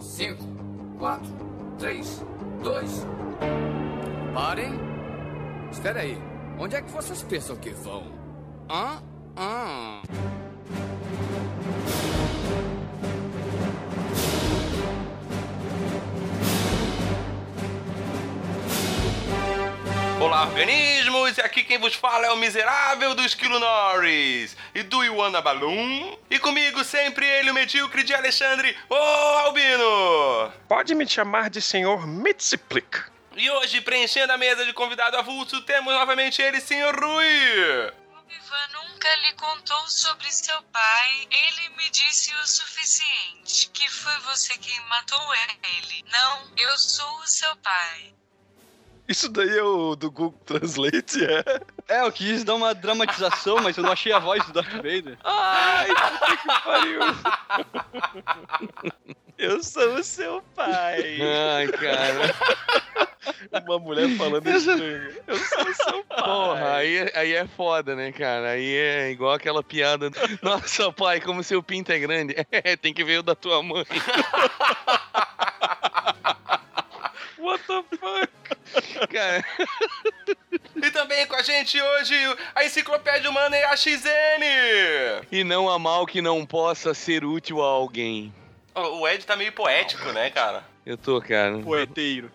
5, 4, 3, 2. Parem. Espera aí. Onde é que vocês pensam que vão? Hã? Hã? Olá, organismos! E aqui quem vos fala é o miserável do Esquilo Norris e do Iwana Balloon. E comigo sempre ele, o medíocre de Alexandre, o Albino! Pode me chamar de senhor Mitziplik. E hoje, preenchendo a mesa de convidado avulso, temos novamente ele, senhor Rui! Ivan nunca lhe contou sobre seu pai. Ele me disse o suficiente, que foi você quem matou ele. Não, eu sou o seu pai. Isso daí é o do Google Translate, é? É, eu quis dar uma dramatização, mas eu não achei a voz do Darth Vader. Ai, puta que pariu. Eu sou o seu pai. Ai, cara. Uma mulher falando isso. Eu sou o seu pai. Porra, aí, aí é foda, né, cara? Aí é igual aquela piada. Nossa, pai, como seu pinto é grande. É, tem que ver o da tua mãe. What the fuck? Cara, E também com a gente hoje, a Enciclopédia Humana e a XN! e não há mal que não possa ser útil a alguém. O o Ed tá meio poético, né, cara? Eu tô, cara. Poeteiro.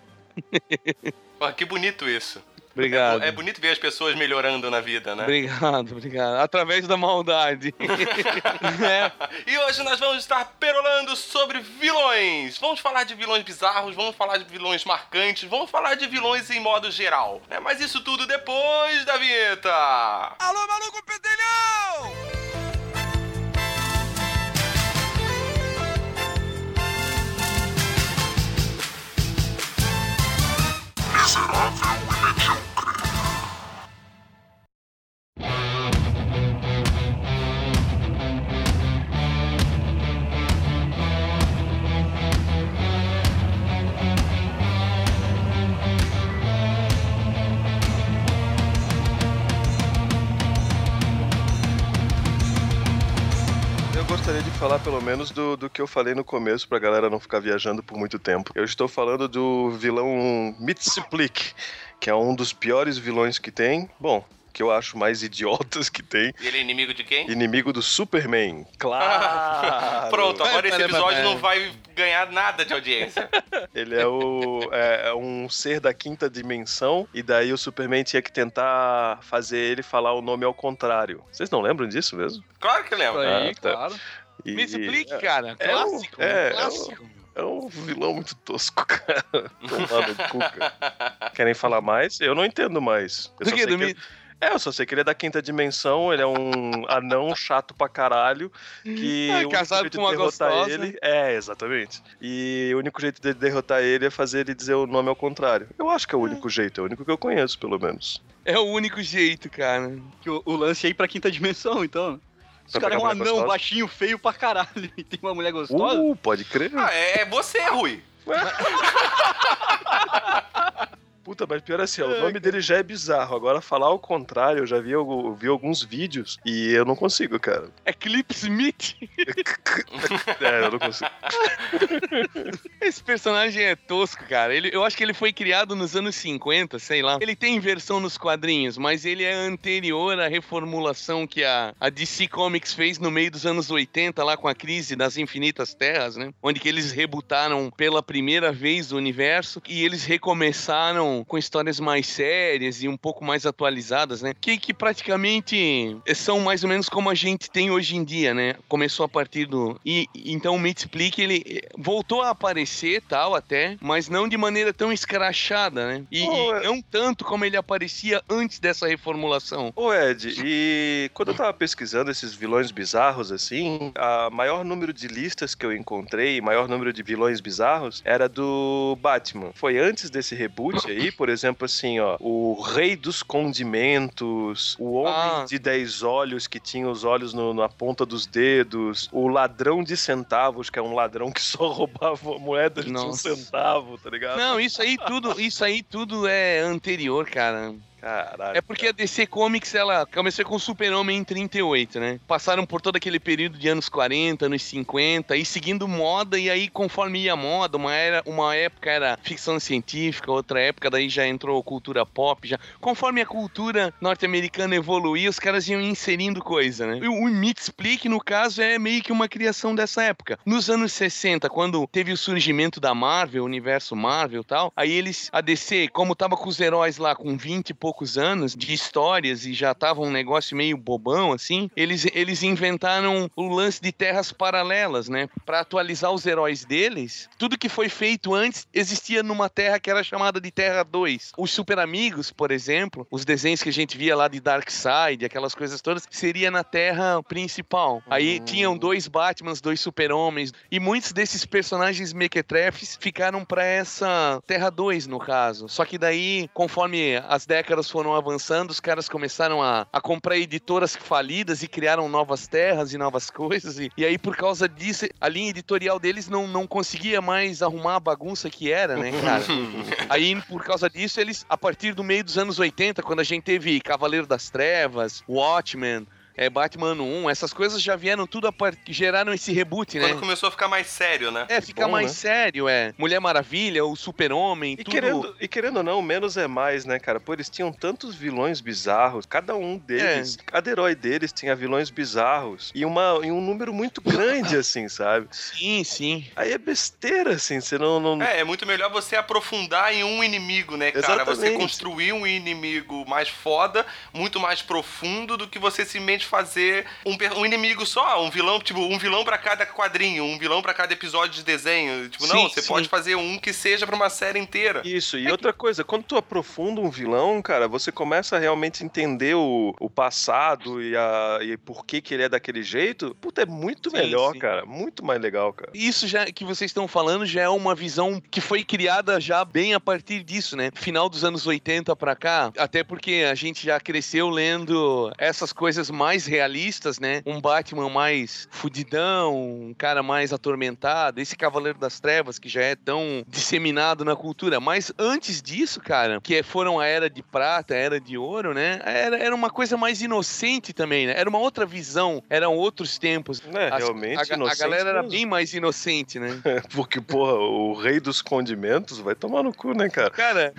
Pô, que bonito isso. Obrigado. É bonito ver as pessoas melhorando na vida, né? Obrigado, obrigado. Através da maldade. é. E hoje nós vamos estar perolando sobre vilões. Vamos falar de vilões bizarros, vamos falar de vilões marcantes, vamos falar de vilões em modo geral. É, mas isso tudo depois da vinheta. Alô, maluco pedelhão! Eu falar pelo menos do, do que eu falei no começo pra galera não ficar viajando por muito tempo. Eu estou falando do vilão Mitsiplik, que é um dos piores vilões que tem. Bom, que eu acho mais idiotas que tem. E ele é inimigo de quem? Inimigo do Superman. Claro! Pronto, agora esse episódio não vai ganhar nada de audiência. Ele é, o, é, é um ser da quinta dimensão, e daí o Superman tinha que tentar fazer ele falar o nome ao contrário. Vocês não lembram disso mesmo? Claro que lembro. Aí, Ah, tá. claro. E- Me explique, cara. é um- Clássico. é, clássico. É um vilão muito tosco, cara. Tomado no cu, cara. Querem falar mais? Eu não entendo mais. Eu Do que? sei Do que- mi- É, eu só sei que ele é da quinta dimensão, ele é um anão chato pra caralho, que É, o único casado jeito com uma de derrotar gostosa. ele... É, exatamente. E o único jeito de derrotar ele é fazer ele dizer o nome ao contrário. Eu acho que é o único jeito, é o único que eu conheço, pelo menos. É o único jeito, cara. Que o, o lance é ir pra quinta dimensão, então. Os caras é um anão, gostosa? baixinho, feio pra caralho. E tem uma mulher gostosa. Uh, pode crer. Ah, é é você, Rui. Puta, mas pior assim, ó, o nome dele já é bizarro. Agora, falar o contrário, eu já vi, algu- vi alguns vídeos e eu não consigo, cara. Eclipse Smith. É, eu não consigo. Esse personagem é tosco, cara. Ele, eu acho que ele foi criado nos anos 50, sei lá. Ele tem versão nos quadrinhos, mas ele é anterior à reformulação que a, a DC Comics fez no meio dos anos 80, lá com a crise das infinitas terras, né? Onde que eles rebutaram pela primeira vez o universo e eles recomeçaram com histórias mais sérias e um pouco mais atualizadas, né? Que, que praticamente são mais ou menos como a gente tem hoje em dia, né? Começou a partir do. E então o Mitsplick, ele eh, voltou a aparecer tal até, mas não de maneira tão escrachada, né? E, Oh, e não tanto como ele aparecia antes dessa reformulação. Ô Ed, e quando eu tava pesquisando esses vilões bizarros assim, a maior número de listas que eu encontrei, maior número de vilões bizarros, era do Batman. Foi antes desse reboot aí, por exemplo, assim, ó, o Rei dos Condimentos, o Homem Ah. de Dez Olhos, que tinha os olhos no- na ponta dos dedos, o Ladrão de Centavos, que é um ladrão que só roubava moedas de um Nossa. centavo, tá ligado? Não, isso aí tudo, isso aí tudo é anterior, cara. Caralho. É porque a DC Comics, ela começou com o Super-Homem em 38, né? Passaram por todo aquele período de anos 40, anos 50, e seguindo moda, e aí conforme ia moda, uma, era, uma época era ficção científica, outra época daí já entrou cultura pop, já. Conforme a cultura norte-americana evoluía, os caras iam inserindo coisa, né? E o Meat Explique, no caso, é meio que uma criação dessa época. Nos anos 60, quando teve o surgimento da Marvel, o universo Marvel e tal, aí eles, a DC, como tava com os heróis lá com 20 e poucos anos de histórias e já tava um negócio meio bobão, assim, eles, eles inventaram o lance de terras paralelas, né? Pra atualizar os heróis deles, tudo que foi feito antes existia numa terra que era chamada de Terra 2. Os Super Amigos, por exemplo, os desenhos que a gente via lá de Darkseid, aquelas coisas todas, seria na Terra principal. Aí tinham dois Batmans, dois Super-Homens, e muitos desses personagens mequetrefes ficaram pra essa Terra 2, no caso. Só que daí, conforme as décadas foram avançando, os caras começaram a, a comprar editoras falidas e criaram novas terras e novas coisas. E, e aí, por causa disso, a linha editorial deles não, não conseguia mais arrumar a bagunça que era, né, cara? aí, por causa disso, eles, a partir do meio dos anos 80, quando a gente teve Cavaleiro das Trevas, Watchmen, é, Batman 1, essas coisas já vieram tudo a geraram esse reboot, né? Quando começou a ficar mais sério, né? É, fica Bom, mais né? sério, é. Mulher Maravilha, o Super-Homem, E tudo... querendo, e querendo ou não, menos é mais, né, cara? Pô, eles tinham tantos vilões bizarros, cada um deles, cada herói deles tinha vilões bizarros e, uma, e um número muito grande, assim, sabe? Sim, sim. Aí é besteira, assim, você não. não... É, é muito melhor você aprofundar em um inimigo, né, cara? Você Exatamente. construir um inimigo mais foda, muito mais profundo do que você fazer um, um inimigo só, um vilão, tipo, um vilão pra cada quadrinho, um vilão pra cada episódio de desenho. Tipo, não, Sim, você sim. pode fazer um que seja pra uma série inteira. Isso, e outra coisa, quando tu aprofunda um vilão, cara, você começa a realmente entender o, o passado e, a, e por que, que ele é daquele jeito. Puta, é muito Sim, melhor, sim. cara. Muito mais legal, cara. Isso já que vocês estão falando já é uma visão que foi criada já bem a partir disso, né? Final dos anos 80 pra cá, até porque a gente já cresceu lendo essas coisas mais realistas, né? Um Batman mais fudidão, um cara mais atormentado, esse Cavaleiro das Trevas que já é tão disseminado na cultura. Mas antes disso, cara, que foram a Era de Prata, a Era de Ouro, né? Era, era uma coisa mais inocente também, né? Era uma outra visão, eram outros tempos. É, As- realmente, a, a galera era mesmo. bem mais inocente, né? Porque, porra, o rei dos condimentos vai tomar no cu, né, cara? Cara,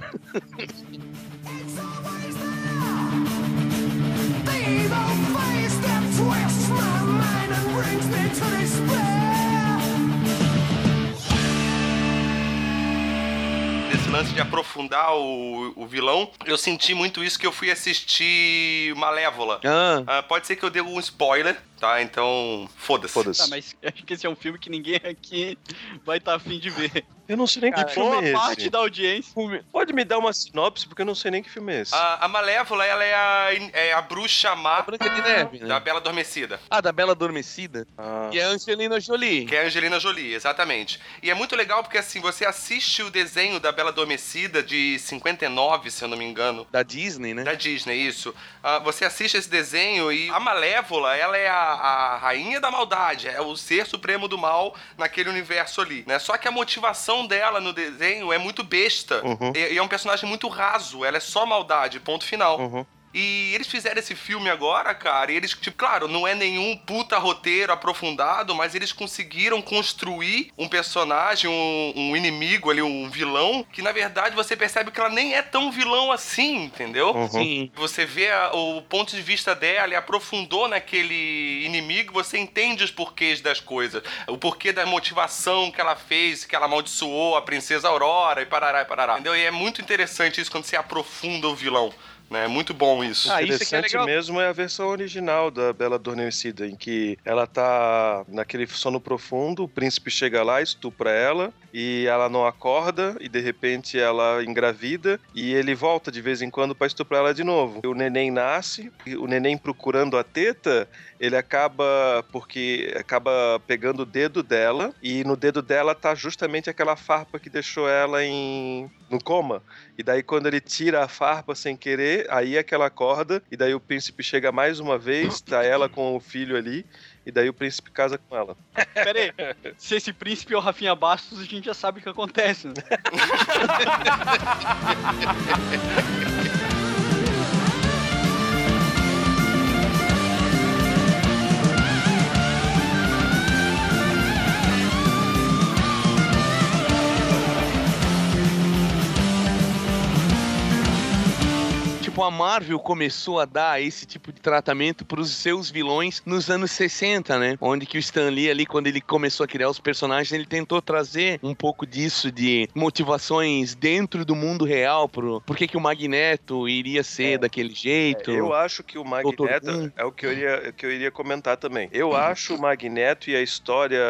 Esse lance de aprofundar o, o vilão, eu senti muito isso que eu fui assistir Malévola. ah, Ah, pode ser que eu dê um spoiler, tá? Então, foda-se. Foda-se. Tá, mas acho que esse é um filme que ninguém aqui vai estar afim de ver. Eu não sei nem que Cara, filme boa é esse. parte da audiência. Pode me dar uma sinopse, porque eu não sei nem que filme é esse. A, a Malévola, ela é a, é a bruxa a má Branca de Neve, né? da Bela Adormecida. Ah, da Bela Adormecida. Ah. E é a Angelina Jolie. Que é a Angelina Jolie, exatamente. E é muito legal porque, assim, você assiste o desenho da Bela Adormecida de 59, se eu não me engano. Da Disney, né? Da Disney, isso. Ah, você assiste esse desenho e a Malévola, ela é a, a rainha da maldade, é o ser supremo do mal naquele universo ali, né? Só que a motivação dela no desenho é muito besta. Uhum. E, e é um personagem muito raso, ela é só maldade, ponto final. Uhum. E eles fizeram esse filme agora, cara, e eles, tipo, claro, não é nenhum puta roteiro aprofundado, mas eles conseguiram construir um personagem, um, um inimigo ali, um vilão, que na verdade você percebe que ela nem é tão vilão assim, entendeu? Uhum. Sim. Você vê a- o ponto de vista dela e aprofundou naquele inimigo, você entende os porquês das coisas. O porquê da motivação que ela fez, que ela amaldiçoou a princesa Aurora e parará e parará. Entendeu? E é muito interessante isso quando você aprofunda o vilão. Né? É muito bom isso. Ah, isso é interessante legal. mesmo é a versão original da Bela Adormecida, em que ela tá naquele sono profundo, o príncipe chega lá, estupra ela, e ela não acorda, e de repente ela engravida, e ele volta de vez em quando pra estuprar ela de novo. O neném nasce, e o neném procurando a teta, ele acaba, porque acaba pegando o dedo dela, e no dedo dela tá justamente aquela farpa que deixou ela em no coma. E daí quando ele tira a farpa sem querer, aí é que ela acorda, e daí o príncipe chega mais uma vez, tá ela com o filho ali, e daí o príncipe casa com ela. Pera aí, se esse príncipe é o Rafinha Bastos, a gente já sabe o que acontece, né? a Marvel começou a dar esse tipo de tratamento para os seus vilões nos anos 60, né? Onde que o Stan Lee ali, quando ele começou a criar os personagens, ele tentou trazer um pouco disso de motivações dentro do mundo real, pro, por que que o Magneto iria ser É. daquele jeito. Eu acho que o Magneto é o que eu iria, que eu iria comentar também. Eu acho o Magneto e a história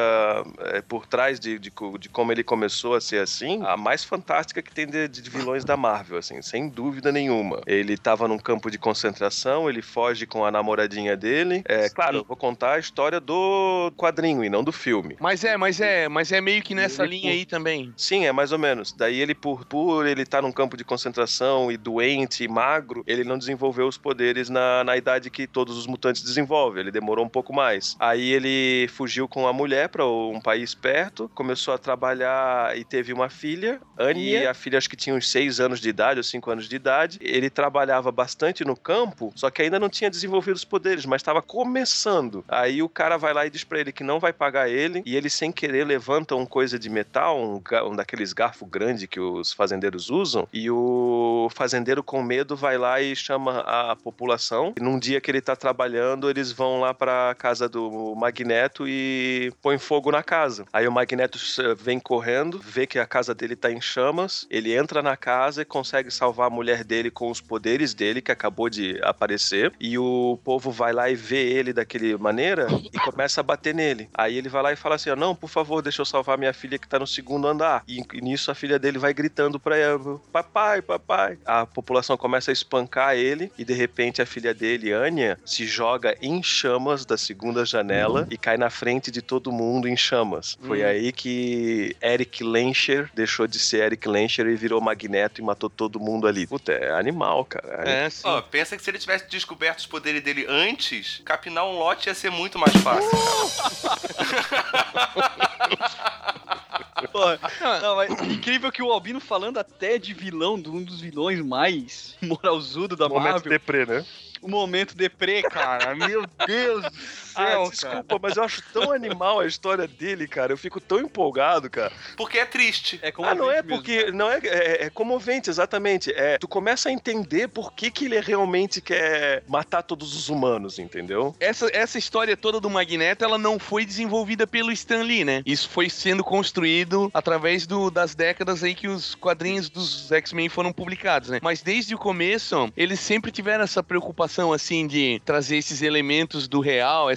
é, por trás de, de, de como ele começou a ser assim, a mais fantástica que tem de, de vilões da Marvel, assim, sem dúvida nenhuma. Ele tava num campo de concentração, ele foge com a namoradinha dele. É, claro, eu vou contar a história do quadrinho e não do filme. Mas é, mas é, mas é meio que nessa Ele- linha aí também. Sim, é mais ou menos. Daí ele, por, por ele estar num campo de concentração e doente e magro, ele não desenvolveu os poderes na, na idade que todos os mutantes desenvolvem. Ele demorou um pouco mais. Aí ele fugiu com a mulher para um país perto, começou a trabalhar e teve uma filha, Annie. E a filha acho que tinha uns 6 anos de idade ou 5 anos de idade. Ele trabalhava bastante no campo, só que ainda não tinha desenvolvido os poderes, mas estava começando. Aí o cara vai lá e diz pra ele que não vai pagar ele, e ele sem querer levanta um coisa de metal, um, um daqueles garfos grandes que os fazendeiros usam, e o fazendeiro com medo vai lá e chama a população. E num dia que ele tá trabalhando, eles vão lá pra casa do Magneto e põe fogo na casa. Aí o Magneto vem correndo, vê que a casa dele tá em chamas, ele entra na casa e consegue salvar a mulher dele com os poderes dele, que acabou de aparecer, e o povo vai lá e vê ele daquele maneira e começa a bater nele. Aí ele vai lá e fala assim: não, por favor, deixa eu salvar minha filha que tá no segundo andar. E, e nisso a filha dele vai gritando pra ela: papai, papai. A população começa a espancar ele e de repente a filha dele, Anya, se joga em chamas da segunda janela e cai na frente de todo mundo em chamas. Foi aí que Eric Lencher deixou de ser Eric Lencher e virou Magneto e matou todo mundo ali. Puta, é animal, cara. É, sim. Ó, pensa que se ele tivesse descoberto os poderes dele antes, capinar um lote ia ser muito mais fácil. Porra, não, mas incrível que o Albino falando até de vilão, de um dos vilões mais moralzudo da Momento Marvel. deprê, né? O momento deprê, cara. Meu Deus do céu, Ah, desculpa, mas eu acho tão animal a história dele, cara. Eu fico tão empolgado, cara. Porque é triste. É como Ah, não é porque. Não é, é, é comovente, exatamente. É, tu começa a entender por que, que ele realmente quer matar todos os humanos, entendeu? Essa, essa história toda do Magneto, ela não foi desenvolvida pelo Stan Lee, né? Isso foi sendo construído através do- das décadas aí que os quadrinhos dos X-Men foram publicados, né? Mas desde o começo, eles sempre tiveram essa preocupação, assim, de trazer esses elementos do real.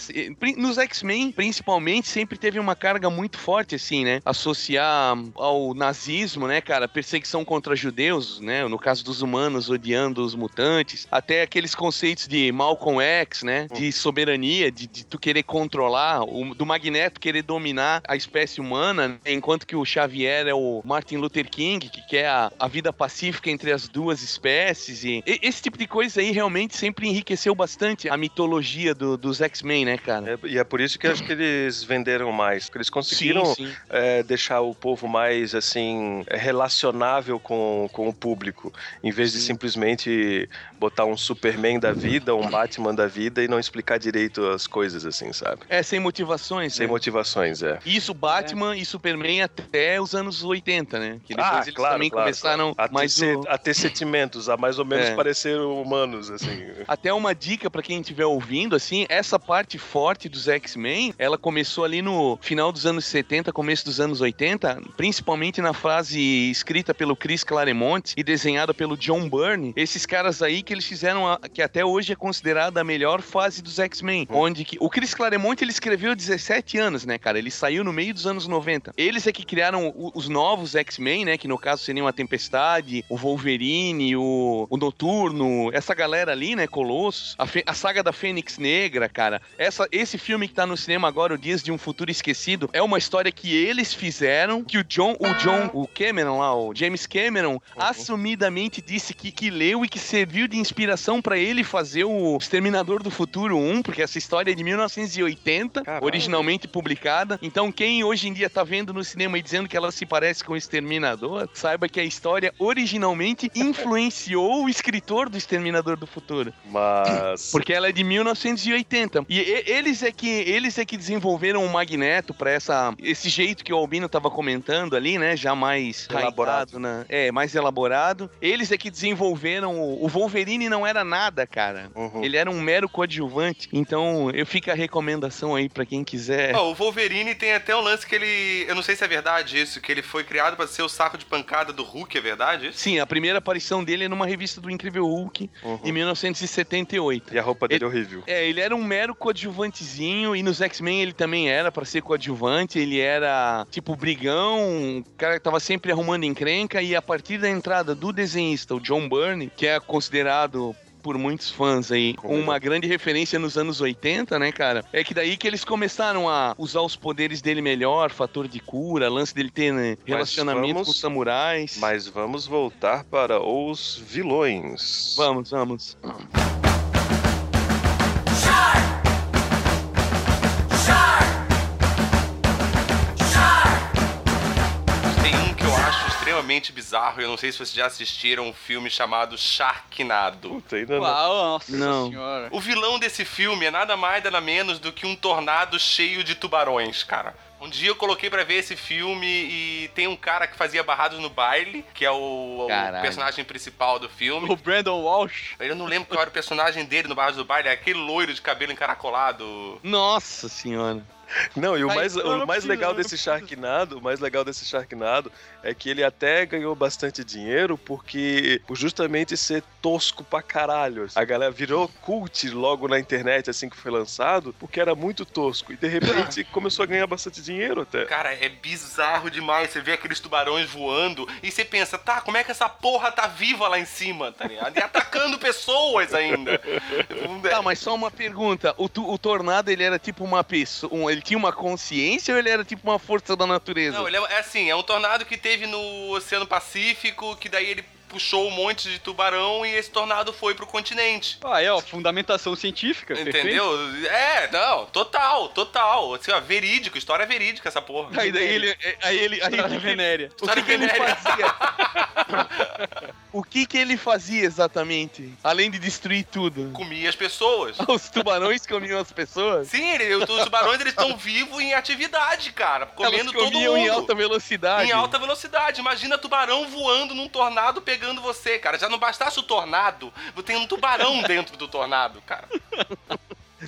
nos X-Men, principalmente, sempre teve uma carga muito forte, assim, né? Associar ao nazismo, né, cara? Perseguição contra judeus, né? No caso dos humanos odiando os mutantes. Até aqueles conceitos de Malcolm X, né? De soberania, de, de tu querer controlar, o, do Magneto querer dominar a espécie humana, né? enquanto que o Xavier é o Martin Luther King, que quer a, a vida pacífica entre as duas espécies. E, e- esse tipo de coisa aí realmente sempre enriqueceu bastante a mitologia do- dos X-Men, né, cara? É, e é por isso que eu acho que eles venderam mais. Porque eles conseguiram sim, sim. é, deixar o povo mais, assim, relacionável com, com o público. Em vez de simplesmente botar um Superman da vida, um Batman da vida e não explicar direito as coisas, assim, sabe? É, sem motivações, Sem né? motivações, é. Isso, Batman e Superman até os anos 80, né? Que depois Ah, eles claro, também claro, começaram A ter, mais se- o- a ter sentimentos, a mais ou menos É. parecer humanos, assim. Até uma dica pra quem estiver ouvindo, assim, essa parte forte dos X-Men, ela começou ali no final dos anos 70, começo dos anos 80, principalmente na frase escrita pelo Chris Claremont e desenhada pelo John Byrne. Esses caras aí que eles fizeram a- que até hoje é considerada a melhor fase dos X-Men, onde que o Chris Claremont ele escreveu 17 anos, né, cara? Ele saiu no meio dos anos 90. Eles é que criaram o- os novos X-Men, né, que no caso seriam a Tempestade, o Wolverine, o, o Noturno, essa galera ali, né, Colossus, a, a saga da Fênix Negra, cara. Essa, esse filme que tá no cinema agora, O Dias de um Futuro Esquecido, é uma história que eles fizeram, que o John, o John, o Cameron lá, o James Cameron, assumidamente disse que, que leu e que serviu de inspiração pra ele fazer o Exterminador do Futuro 1, porque essa história é de 1980, Caralho. originalmente publicada. Então, quem hoje em dia tá vendo no cinema e dizendo que ela se parece com o Exterminador, saiba que a história originalmente influenciou o escritor do Exterminador do Futuro. Mas. Porque ela é de 1980. E eles é que eles é que desenvolveram o Magneto pra essa esse jeito que o Albino tava comentando ali, né? Já mais Elaborado. né? É, mais elaborado. Eles é que desenvolveram o, o Wolverine não era nada, cara. Uhum. Ele era um mero coadjuvante. Então, eu fico a recomendação aí pra quem quiser. Ó, o Wolverine tem até um lance que ele. Eu não sei se é verdade isso, que ele foi criado pra ser o saco de pancada do Hulk, é verdade isso? Sim, a primeira aparição dele é numa revista do Incrível Hulk Uhum. em 1978. E a roupa dele é horrível. É, ele era um mero coadjuvantezinho e nos X-Men ele também era pra ser coadjuvante, ele era tipo brigão, um cara que tava sempre arrumando encrenca e a partir da entrada do desenhista, o John Byrne, que é considerado por muitos fãs aí, uma grande referência nos anos 80, né, cara? É que daí que eles começaram a usar os poderes dele melhor, fator de cura, lance dele ter né, relacionamento vamos- com os samurais. Mas vamos voltar para os vilões. Vamos, vamos. Extremamente bizarro, eu não sei se vocês já assistiram um filme chamado Sharknado. Puta, ainda não. Uau, nossa Não. senhora. O vilão desse filme é nada mais, nada menos do que um tornado cheio de tubarões, cara. Um dia eu coloquei pra ver esse filme e tem um cara que fazia barrados no baile, que é o, o personagem principal do filme. O Brandon Walsh. Eu não lembro qual era o personagem dele no Barrados do Baile, é aquele loiro de cabelo encaracolado. Nossa senhora. Não, e o mais, o mais legal desse. Sharknado, o mais legal desse Sharknado é que ele até ganhou bastante dinheiro porque por justamente ser tosco pra caralho. A galera virou cult logo na internet assim que foi lançado, porque era muito tosco e de repente começou a ganhar bastante dinheiro até. Cara, é bizarro demais. Você vê aqueles tubarões voando e você pensa, tá, como é que essa porra tá viva lá em cima, tá ligado? E atacando pessoas ainda. Tá, mas só uma pergunta. O, o tornado, ele era tipo uma pessoa. um- ele tinha uma consciência ou ele era tipo uma força da natureza? Não, ele é, é assim, é um tornado que teve no Oceano Pacífico, que daí ele puxou um monte de tubarão e esse tornado foi pro continente. Ah, é, ó, fundamentação científica. perfeito. Entendeu? É, não, total, total. Assim, ó, verídico, história verídica essa porra. Aí daí ele. Aí ele. Aí História ele venérea. o que, que ele fazia? o que que ele fazia exatamente? Além de destruir tudo? Comia as pessoas. Os tubarões comiam as pessoas? Sim, ele, os tubarões eles estão vivos em atividade, cara, comendo Elas todo comiam mundo. em alta velocidade. Em alta velocidade. Imagina tubarão voando num tornado pegando você, cara. Já não bastasse o tornado, tem um tubarão dentro do tornado, cara.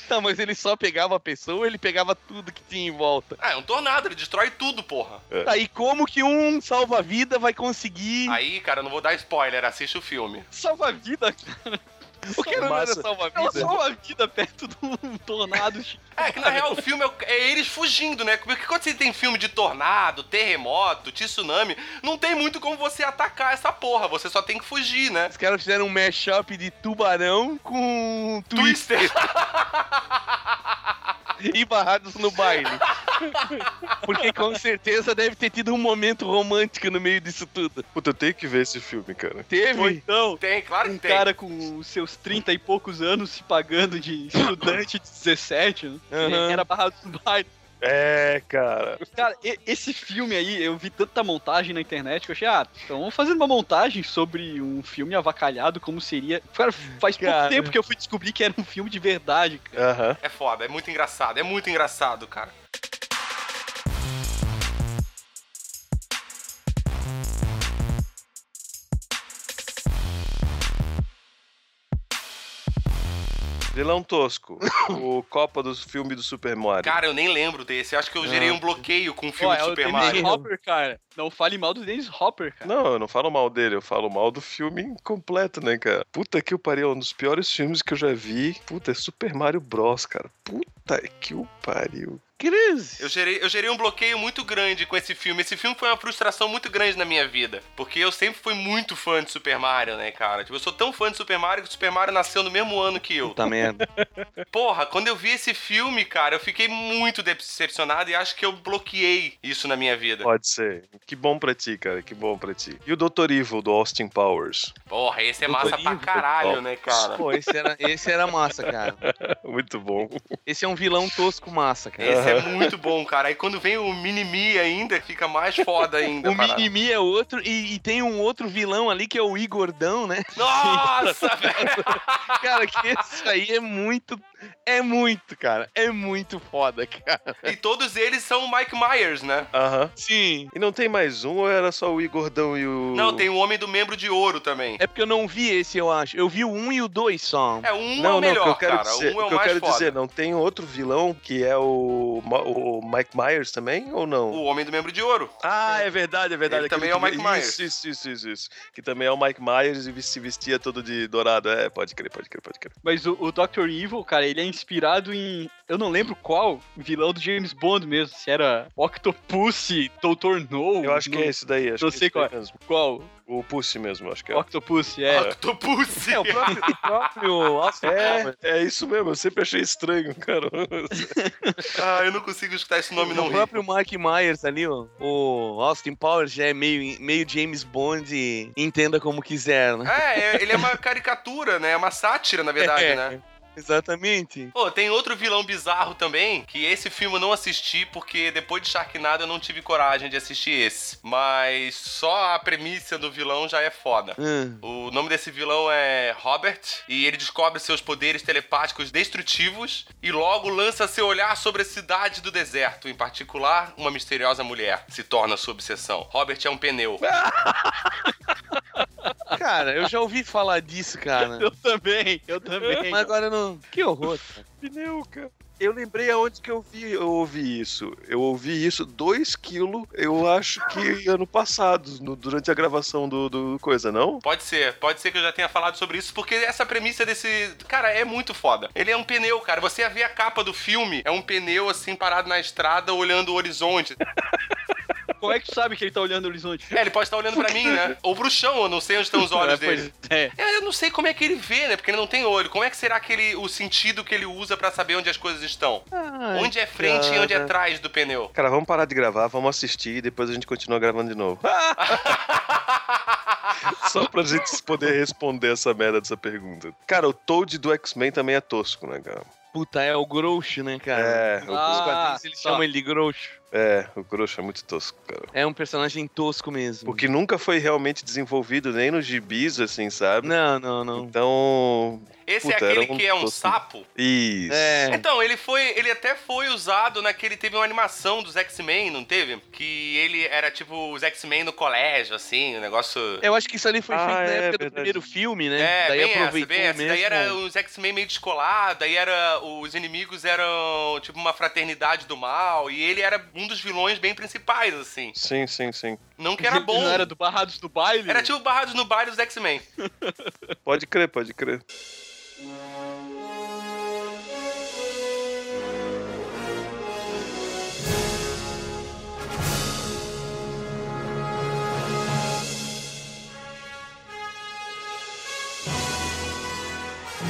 Tá, mas ele só pegava a pessoa ou ele pegava tudo que tinha em volta? Ah, é um tornado, ele destrói tudo, porra. Tá, e como que um salva-vida vai conseguir. Aí, cara, eu não vou dar spoiler, assiste o filme. Salva a vida, o que não era massa. Ela salva-vida? salva a vida perto de um tornado. É que na real o filme é, é eles fugindo, né? Porque quando você tem filme de tornado, terremoto, tsunami, não tem muito como você atacar essa porra, você só tem que fugir, né? Os caras fizeram um mashup de tubarão com twister Twister. e barrados no baile. Porque com certeza deve ter tido um momento romântico no meio disso tudo. Puta, eu tenho que ver esse filme, cara. Teve? Ou então, Tem, claro que um tem. cara com os seus 30 e poucos anos se pagando de estudante de 17, né? Aham. Era barrado no baile. É, cara. Cara, esse filme aí, eu vi tanta montagem na internet que eu achei, ah, estão fazendo uma montagem sobre um filme avacalhado, como seria. Cara, faz pouco Cara. tempo que eu fui descobrir que era um filme de verdade, cara. É foda, é muito engraçado, é muito engraçado, cara. Vilão tosco. o Copa do filme do Super Mario. Cara, eu nem lembro desse. Acho que eu gerei um bloqueio com o filme Ó, de é o Super Dennis Mario. Hopper, cara. Não fale mal do Dennis Hopper, cara. Não, eu não falo mal dele, eu falo mal do filme completo, né, cara? Puta que o pariu, é um dos piores filmes que eu já vi. Puta, é Super Mario Bros, cara. Puta que o pariu. Cris. Eu gerei, eu gerei um bloqueio muito grande com esse filme. Esse filme foi uma frustração muito grande na minha vida. Porque eu sempre fui muito fã de Super Mario, né, cara? Tipo, eu sou tão fã de Super Mario que o Super Mario nasceu no mesmo ano que eu. Puta merda. Porra, quando eu vi esse filme, cara, eu fiquei muito decepcionado e acho que eu bloqueei isso na minha vida. Pode ser. Que bom pra ti, cara, que bom pra ti. E o Dr. Evil, do Austin Powers? Porra, esse é Doutor massa pra Evil. caralho, Ó. né, cara? Pô, esse era, esse era massa, cara. Muito bom. Esse é um vilão tosco massa, cara. Esse é muito bom, cara. Aí quando vem o Mini-Me ainda, fica mais foda ainda. O parada. Minimi é outro, e, e tem um outro vilão ali que é o Igordão, né? Nossa, velho! Cara, que esse aí é muito. É muito, cara. É muito foda, cara. E todos eles são o Mike Myers, né? Aham. Sim. E não tem mais um ou era só o Igordão e o. Não, tem o Homem do Membro de Ouro também. É porque eu não vi esse, eu acho. Eu vi o 1 e o 2 só. É, um é Não, o não, o melhor, que eu quero cara. dizer, um é o, o que eu mais quero foda. dizer, não tem outro vilão que é o, o Mike Myers também ou não? O Homem do Membro de Ouro. Ah, é verdade, é verdade. Ele também é o que- Mike Myers. Isso, isso, isso, isso, isso. Que também é o Mike Myers e se vestia todo de dourado. É, pode crer, pode crer, pode crer. Mas o, o Dr. Evil, cara, ele é inspirado em. Eu não lembro qual vilão do James Bond mesmo. Se era Octopus, Doutor No. Eu acho que não- é esse daí, acho não que sei é esse qual daí mesmo. Qual? O Pussy mesmo, acho que é. Octopus, é. Octopus. É, o próprio, o próprio Austin Powers. É, é isso mesmo, eu sempre achei estranho, cara. Ah, eu não consigo escutar esse nome não O próprio Mike Myers ali, ó. O Austin Powers já é meio, meio James Bond entenda como quiser, né? É, é, ele é uma caricatura, né? É uma sátira, na verdade, É. né? Exatamente. Pô, tem outro vilão bizarro também, que esse filme eu não assisti, porque depois de Sharknado eu não tive coragem de assistir esse. Mas só a premissa do vilão já é foda. Hum. O nome desse vilão é Robert, e ele descobre seus poderes telepáticos destrutivos e logo lança seu olhar sobre a cidade do deserto. Em particular, uma misteriosa mulher se torna sua obsessão. Robert é um pneu. Cara, eu já ouvi falar disso, cara. Eu também, eu também. Mas agora eu não. Que horror. cara. Pneu, cara. Eu lembrei aonde que eu vi, eu ouvi isso. Eu ouvi isso 2 quilos, eu acho que ano passado, no- durante a gravação do, do coisa, não? Pode ser, pode ser que eu já tenha falado sobre isso, porque essa premissa desse. Cara, é muito foda. Ele é um pneu, cara. Você vê a capa do filme, é um pneu assim parado na estrada olhando o horizonte. Como é que tu sabe que ele tá olhando o horizonte? É, ele pode estar olhando pra mim, né? Ou pro chão, eu não sei onde estão os olhos É, dele. É. É, eu não sei como é que ele vê, né? Porque ele não tem olho. Como é que será que ele. o sentido que ele usa pra saber onde as coisas estão? onde é frente e onde é cara. trás do pneu? Cara, vamos parar de gravar, vamos assistir e depois a gente continua gravando de novo. Só pra gente poder responder essa merda dessa pergunta. Cara, o Toad do X-Men também é tosco, né, cara? Puta, é o Groucho, né, cara? É, o, Ah, Os quadrinhos eles tá. chamam ele de Groucho. É, o Grosso é muito tosco, cara. É um personagem tosco mesmo. Porque nunca foi realmente desenvolvido nem nos gibis, assim, sabe? Não, não, não. Então. Esse Puta, é aquele um que é um sapo? Isso. É. Então, ele foi. Ele até foi usado naquele. Teve uma animação dos X-Men, não teve? Que ele era tipo os X-Men no colégio, assim, o negócio. Eu acho que isso ali foi Ah, feito na é época do verdade. primeiro filme, né? É, Daí bem essa, aproveitou bem essa. mesmo. Daí era os X-Men meio descolado, daí era. Os inimigos eram tipo uma fraternidade do mal, e ele era um dos vilões bem principais, assim. Sim, sim, sim. Não que era bom. Não era do Barrados do Baile? Era tipo Barrados no Baile dos X-Men. Pode crer, pode crer.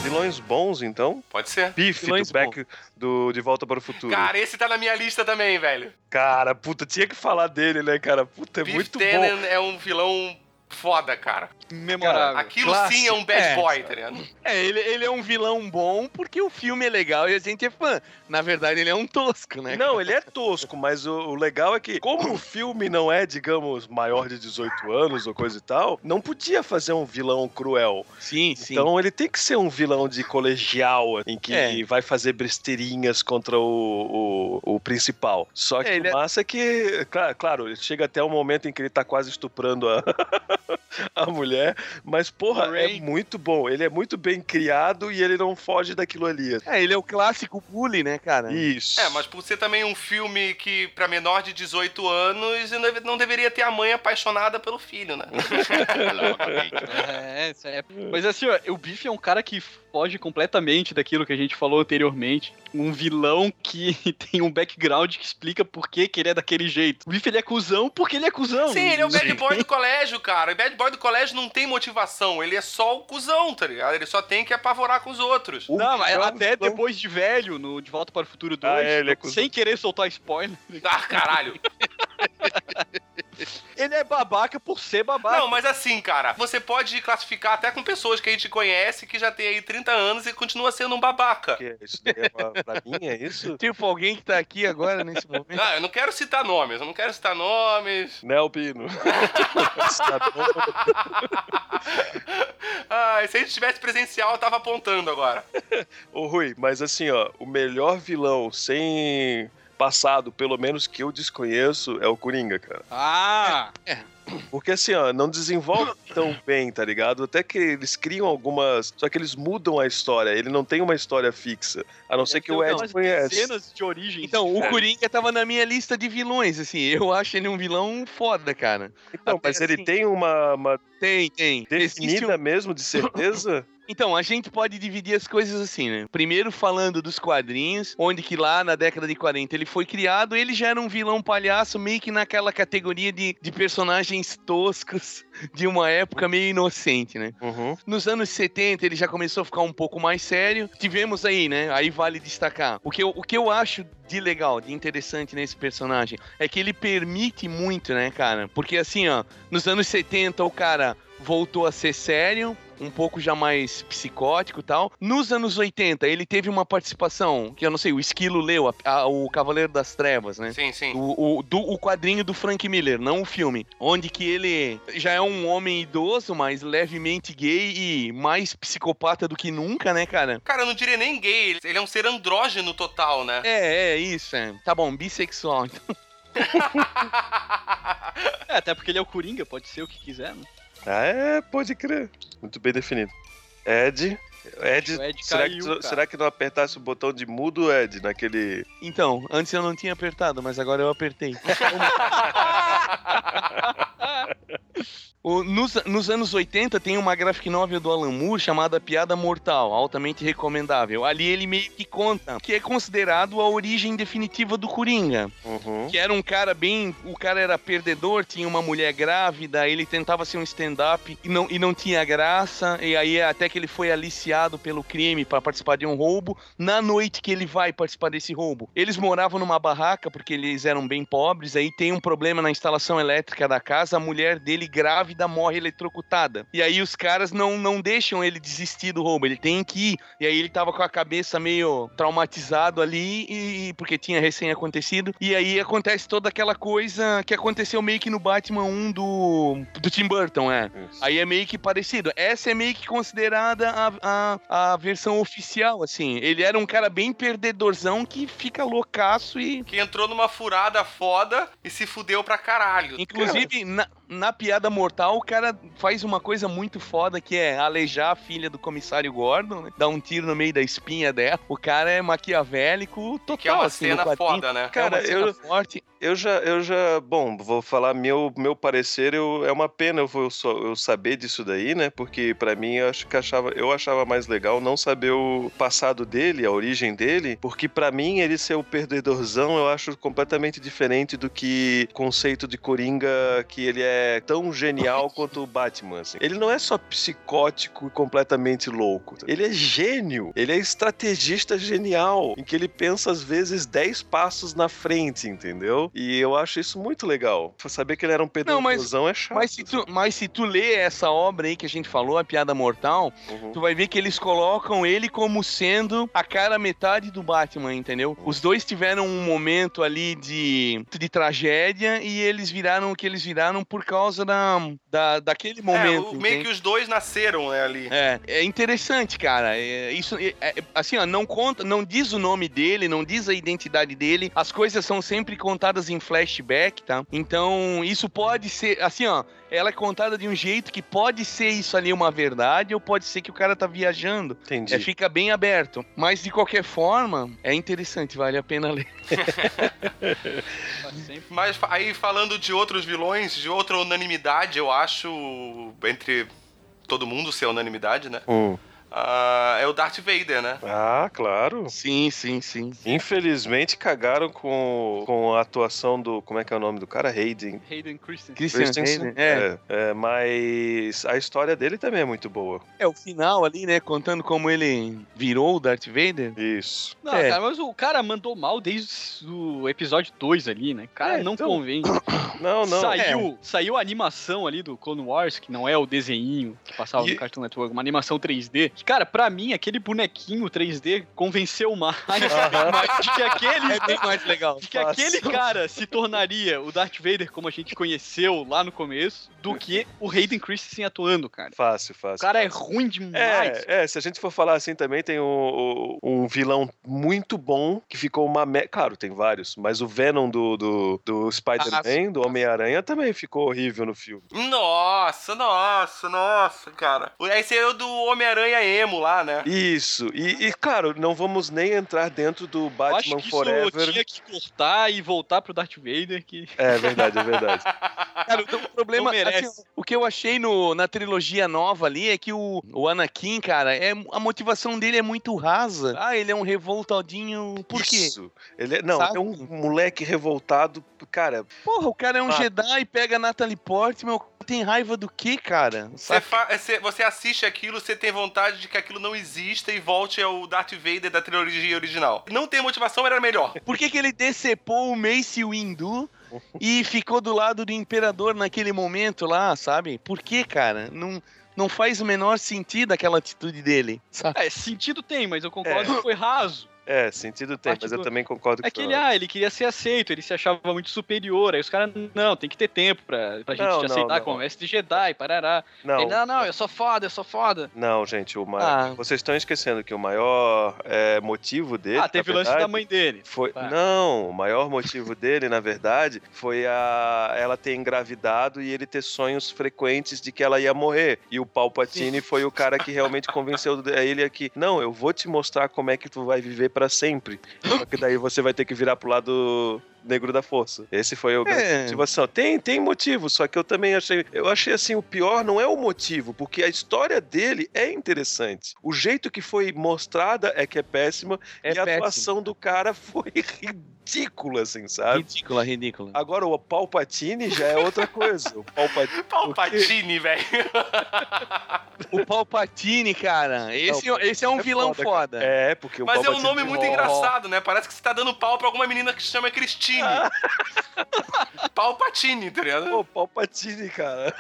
Vilões bons, então. Pode ser. Biff do Back do De Volta para o Futuro. Cara, esse tá na minha lista também, velho. Cara, puta, tinha que falar dele, né, cara? Puta, é Biff muito bom. Tannen é um vilão foda, cara. Memorável. Aquilo clássico. sim é um bad É. boy, tá ligado? É, ele, ele é um vilão bom porque o filme é legal e a gente é fã. Na verdade, ele é um tosco, né? Não, ele é tosco, mas o, o legal é que, como o filme não é, digamos, maior de 18 anos ou coisa e tal, não podia fazer um vilão cruel. Sim, sim. Então ele tem que ser um vilão de colegial, em que É. vai fazer besteirinhas contra o, o, o principal. Só que É, o é- massa é que, claro, claro, ele chega até o momento em que ele tá quase estuprando a, a mulher, mas porra, é muito bom. Ele é muito bem criado e ele não foge daquilo ali. É, ele é o clássico bully, né, cara? Isso. É, mas por ser também um filme que, pra menor de 18 anos, não deve- não deveria ter a mãe apaixonada pelo filho, né? É, isso é. Mas assim, ó, o Biff é um cara que foge completamente daquilo que a gente falou anteriormente. Um vilão que tem um background que explica por que, que ele é daquele jeito. O Biff ele é cuzão porque ele é cuzão. Sim, ele é o bad boy do colégio, cara. O bad boy do colégio não tem motivação. Ele é só o cuzão, tá ligado? Ele só tem que apavorar com os outros. O Não, mas até depois de velho, no De Volta para o Futuro 2, Ah, é, ele é cuzão. é sem querer soltar spoiler. Ah, caralho. Ele é babaca por ser babaca. Não, mas assim, cara, você pode classificar até com pessoas que a gente conhece que já tem aí 30 anos e continua sendo um babaca. Que isso daí é pra, pra mim, é isso? Tipo, alguém que tá aqui agora nesse momento. Ah, eu não quero citar nomes, eu não quero citar nomes. Né, Albino? Ah, se a gente tivesse presencial, eu tava apontando agora. Ô Rui, mas assim, ó, o melhor vilão sem passado, pelo menos que eu desconheço, é o Coringa, cara. Ah! Porque assim, ó, não desenvolve tão bem, tá ligado? Até que eles criam algumas. Só que eles mudam a história. Ele não tem uma história fixa. A não ser que o Ed conhece. Cenas de origem. Então, o diferentes. Coringa tava na minha lista de vilões, assim. Eu acho ele um vilão foda, cara. Então, Até mas ele assim- tem uma, uma Tem, tem. Definida um- mesmo, de certeza? Então, a gente pode dividir as coisas assim, né? Primeiro falando dos quadrinhos, onde que lá na década de 40 ele foi criado, ele já era um vilão palhaço, meio que naquela categoria de, de personagens toscos de uma época meio inocente, né? Uhum. Nos anos 70 ele já começou a ficar um pouco mais sério. Tivemos aí, né? Aí vale destacar. O que eu, o que eu acho de legal, de interessante nesse personagem é que ele permite muito, né, cara? Porque assim, ó, nos anos 70 o cara voltou a ser sério, um pouco já mais psicótico e tal. Nos anos 80 ele teve uma participação, que eu não sei, o Esquilo leu, a- a- o Cavaleiro das Trevas, né? Sim, sim. O, o, do, o quadrinho do Frank Miller, não o filme. Onde que ele já é um homem idoso, mas levemente gay e mais psicopata do que nunca, né, cara? Cara, eu não diria nem gay, ele é um ser andrógeno total, né? É, é, isso, é. Tá bom, bissexual. então. É, até porque ele é o Coringa, pode ser o que quiser, né? Ah, é, pode crer. Muito bem definido. Ed. Ed, O Ed será, caiu, que, tu- será que não apertasse o botão de mudo, Ed, naquele. Então, antes eu não tinha apertado, mas agora eu apertei. O- nos, nos anos 80 tem uma graphic novel do Alan Moore chamada Piada Mortal, altamente recomendável. Ali ele meio que conta que é considerado a origem definitiva do Coringa. Uhum. Que era um cara bem. O cara era perdedor, tinha uma mulher grávida, ele tentava ser um stand-up e não, e não tinha graça. E aí até que ele foi aliciado pelo crime para participar de um roubo. Na noite que ele vai participar desse roubo, eles moravam numa barraca porque eles eram bem pobres. Aí tem um problema na instalação elétrica da casa, a mulher dele grávida morre eletrocutada. E aí os caras não, não deixam ele desistir do roubo, ele tem que ir. E aí ele tava com a cabeça meio traumatizado ali, e, porque tinha recém acontecido. E aí acontece toda aquela coisa que aconteceu meio que no Batman 1 do, do Tim Burton, é. Isso. Aí é meio que parecido. Essa é meio que considerada a, a, a versão oficial, assim. Ele era um cara bem perdedorzão que fica loucaço e. Que entrou numa furada foda e se fudeu pra caralho. Inclusive, na, na piada mortal, o cara faz uma coisa muito foda que é alejar a filha do comissário Gordon, né? Dar um tiro no meio da espinha dela. O cara é maquiavélico total. Que é uma assim, cena foda, né? Cara, é uma cena eu- forte. Eu já, eu já, bom, vou falar meu, meu parecer, eu, é uma pena eu, eu saber disso daí, né? Porque pra mim eu acho que achava, eu achava mais legal não saber o passado dele, a origem dele, porque pra mim ele ser o perdedorzão eu acho completamente diferente do que o conceito de Coringa que ele é tão genial quanto o Batman, assim. Ele não é só psicótico e completamente louco. Ele é gênio, ele é estrategista genial, em que ele pensa às vezes 10 passos na frente, entendeu? E eu acho isso muito legal. Saber que ele era um pedrosão é chato. Mas se, tu, mas se tu lê essa obra aí que a gente falou, A Piada Mortal, Uhum. tu vai ver que eles colocam ele como sendo a cara metade do Batman, entendeu? Os dois tiveram um momento ali de, de tragédia e eles viraram o que eles viraram por causa da, da, daquele É, momento. o- meio que os dois nasceram, né, ali. É, é interessante, cara. É, isso, é, é, assim, ó, não conta, não diz o nome dele, não diz a identidade dele. As coisas são sempre contadas em flashback, tá? Então, isso pode ser, assim, ó, ela é contada de um jeito que pode ser isso ali uma verdade ou pode ser que o cara tá viajando. Entendi. É, fica bem aberto. Mas de qualquer forma, é interessante, vale a pena ler. Mas aí falando de outros vilões, de outra unanimidade, eu acho, entre todo mundo ser unanimidade, né? Hum. Ah, é o Darth Vader, né? Ah, claro. Sim, sim, sim. Infelizmente cagaram com, com a atuação do. Como é que é o nome do cara? Hayden. Hayden Christensen. Christensen. Hayden, é. É, é, mas a história dele também é muito boa. É, o final ali, né? Contando como ele virou o Darth Vader. Isso. Não, É. cara, mas o cara mandou mal desde o episódio 2 ali, né? Cara, É, não então- convém. Não, não. Saiu, saiu a animação ali do Clone Wars, que não é o desenho que passava E- no Cartoon Network, uma animação 3D. Que, cara, pra mim, aquele bonequinho 3D convenceu mais de que aquele. É bem mais legal. De que aquele cara se tornaria o Darth Vader como a gente conheceu lá no começo, do que o Hayden Christensen atuando, cara. Fácil, O fácil. cara é fácil. ruim demais. É, é, se a gente for falar assim também, tem um, um vilão muito bom que ficou uma. Me... Claro, tem vários, mas o Venom do, do, do Spider-Man, do Homem-Aranha, também ficou horrível no filme. Nossa, nossa, nossa, cara. Esse é o do Homem-Aranha emo lá, né? Isso, e, e, claro, não vamos nem entrar dentro do Eu acho Batman que isso Forever. tinha que cortar e voltar pro Darth Vader, que... É verdade, é verdade. Cara, o problema, assim, o que eu achei no, na trilogia nova ali é que o, o Anakin, cara, é, a motivação dele é muito rasa. Ah, ele é um revoltadinho. Por quê? Isso. Ele é, não, Sabe? é um moleque revoltado. Cara, Porra, o cara é um Ah. Jedi, pega a Natalie Portman, tem raiva do quê, cara? Você, você- assiste aquilo, você tem vontade de que aquilo não exista e volte ao Darth Vader da trilogia original. Não ter motivação era melhor. Por que, que ele decepou o Mace Windu e ficou do lado do Imperador naquele momento lá, sabe? Por que, cara? Não, não faz o menor sentido aquela atitude dele. Sabe? É, sentido tem, mas eu concordo que foi raso. É, sentido tem, mas eu do- também concordo com É que ele, ah, ele queria ser aceito, ele se achava muito superior. Aí os caras, não, tem que ter tempo pra, pra gente Não, te não, aceitar não. como mestre Jedi, parará. Não, Ele, não, não, eu sou foda, eu sou foda. não, gente, o ma... Ah. vocês estão esquecendo que o maior é, motivo dele. ah, teve o lance da mãe dele. Foi... Tá. Não, o maior motivo dele, na verdade, foi a... ela ter engravidado e ele ter sonhos frequentes de que ela ia morrer. E o Palpatine foi o cara que realmente convenceu ele aqui. Não, eu vou te mostrar como é que tu vai viver pra sempre. Só que daí você vai ter que virar pro lado negro da força. Esse foi o grande É. motivação. Tem, tem motivo, só que eu também achei. Eu achei assim, o pior não é o motivo, porque a história dele é interessante. O jeito que foi mostrada é que é péssima É e a péssimo. atuação do cara foi ridícula, assim, sabe? Ridícula, ridícula. Agora, o Palpatine já é outra coisa. O Palpatine. Palpatine, velho. O Palpatine, cara, esse, Não, esse é um é vilão foda, foda. É, porque o Mas é um Palpatine nome muito Oh. engraçado, né? Parece que você tá dando pau pra alguma menina que se chama Christine. Palpatine, tá ligado? Pô, Palpatine, cara.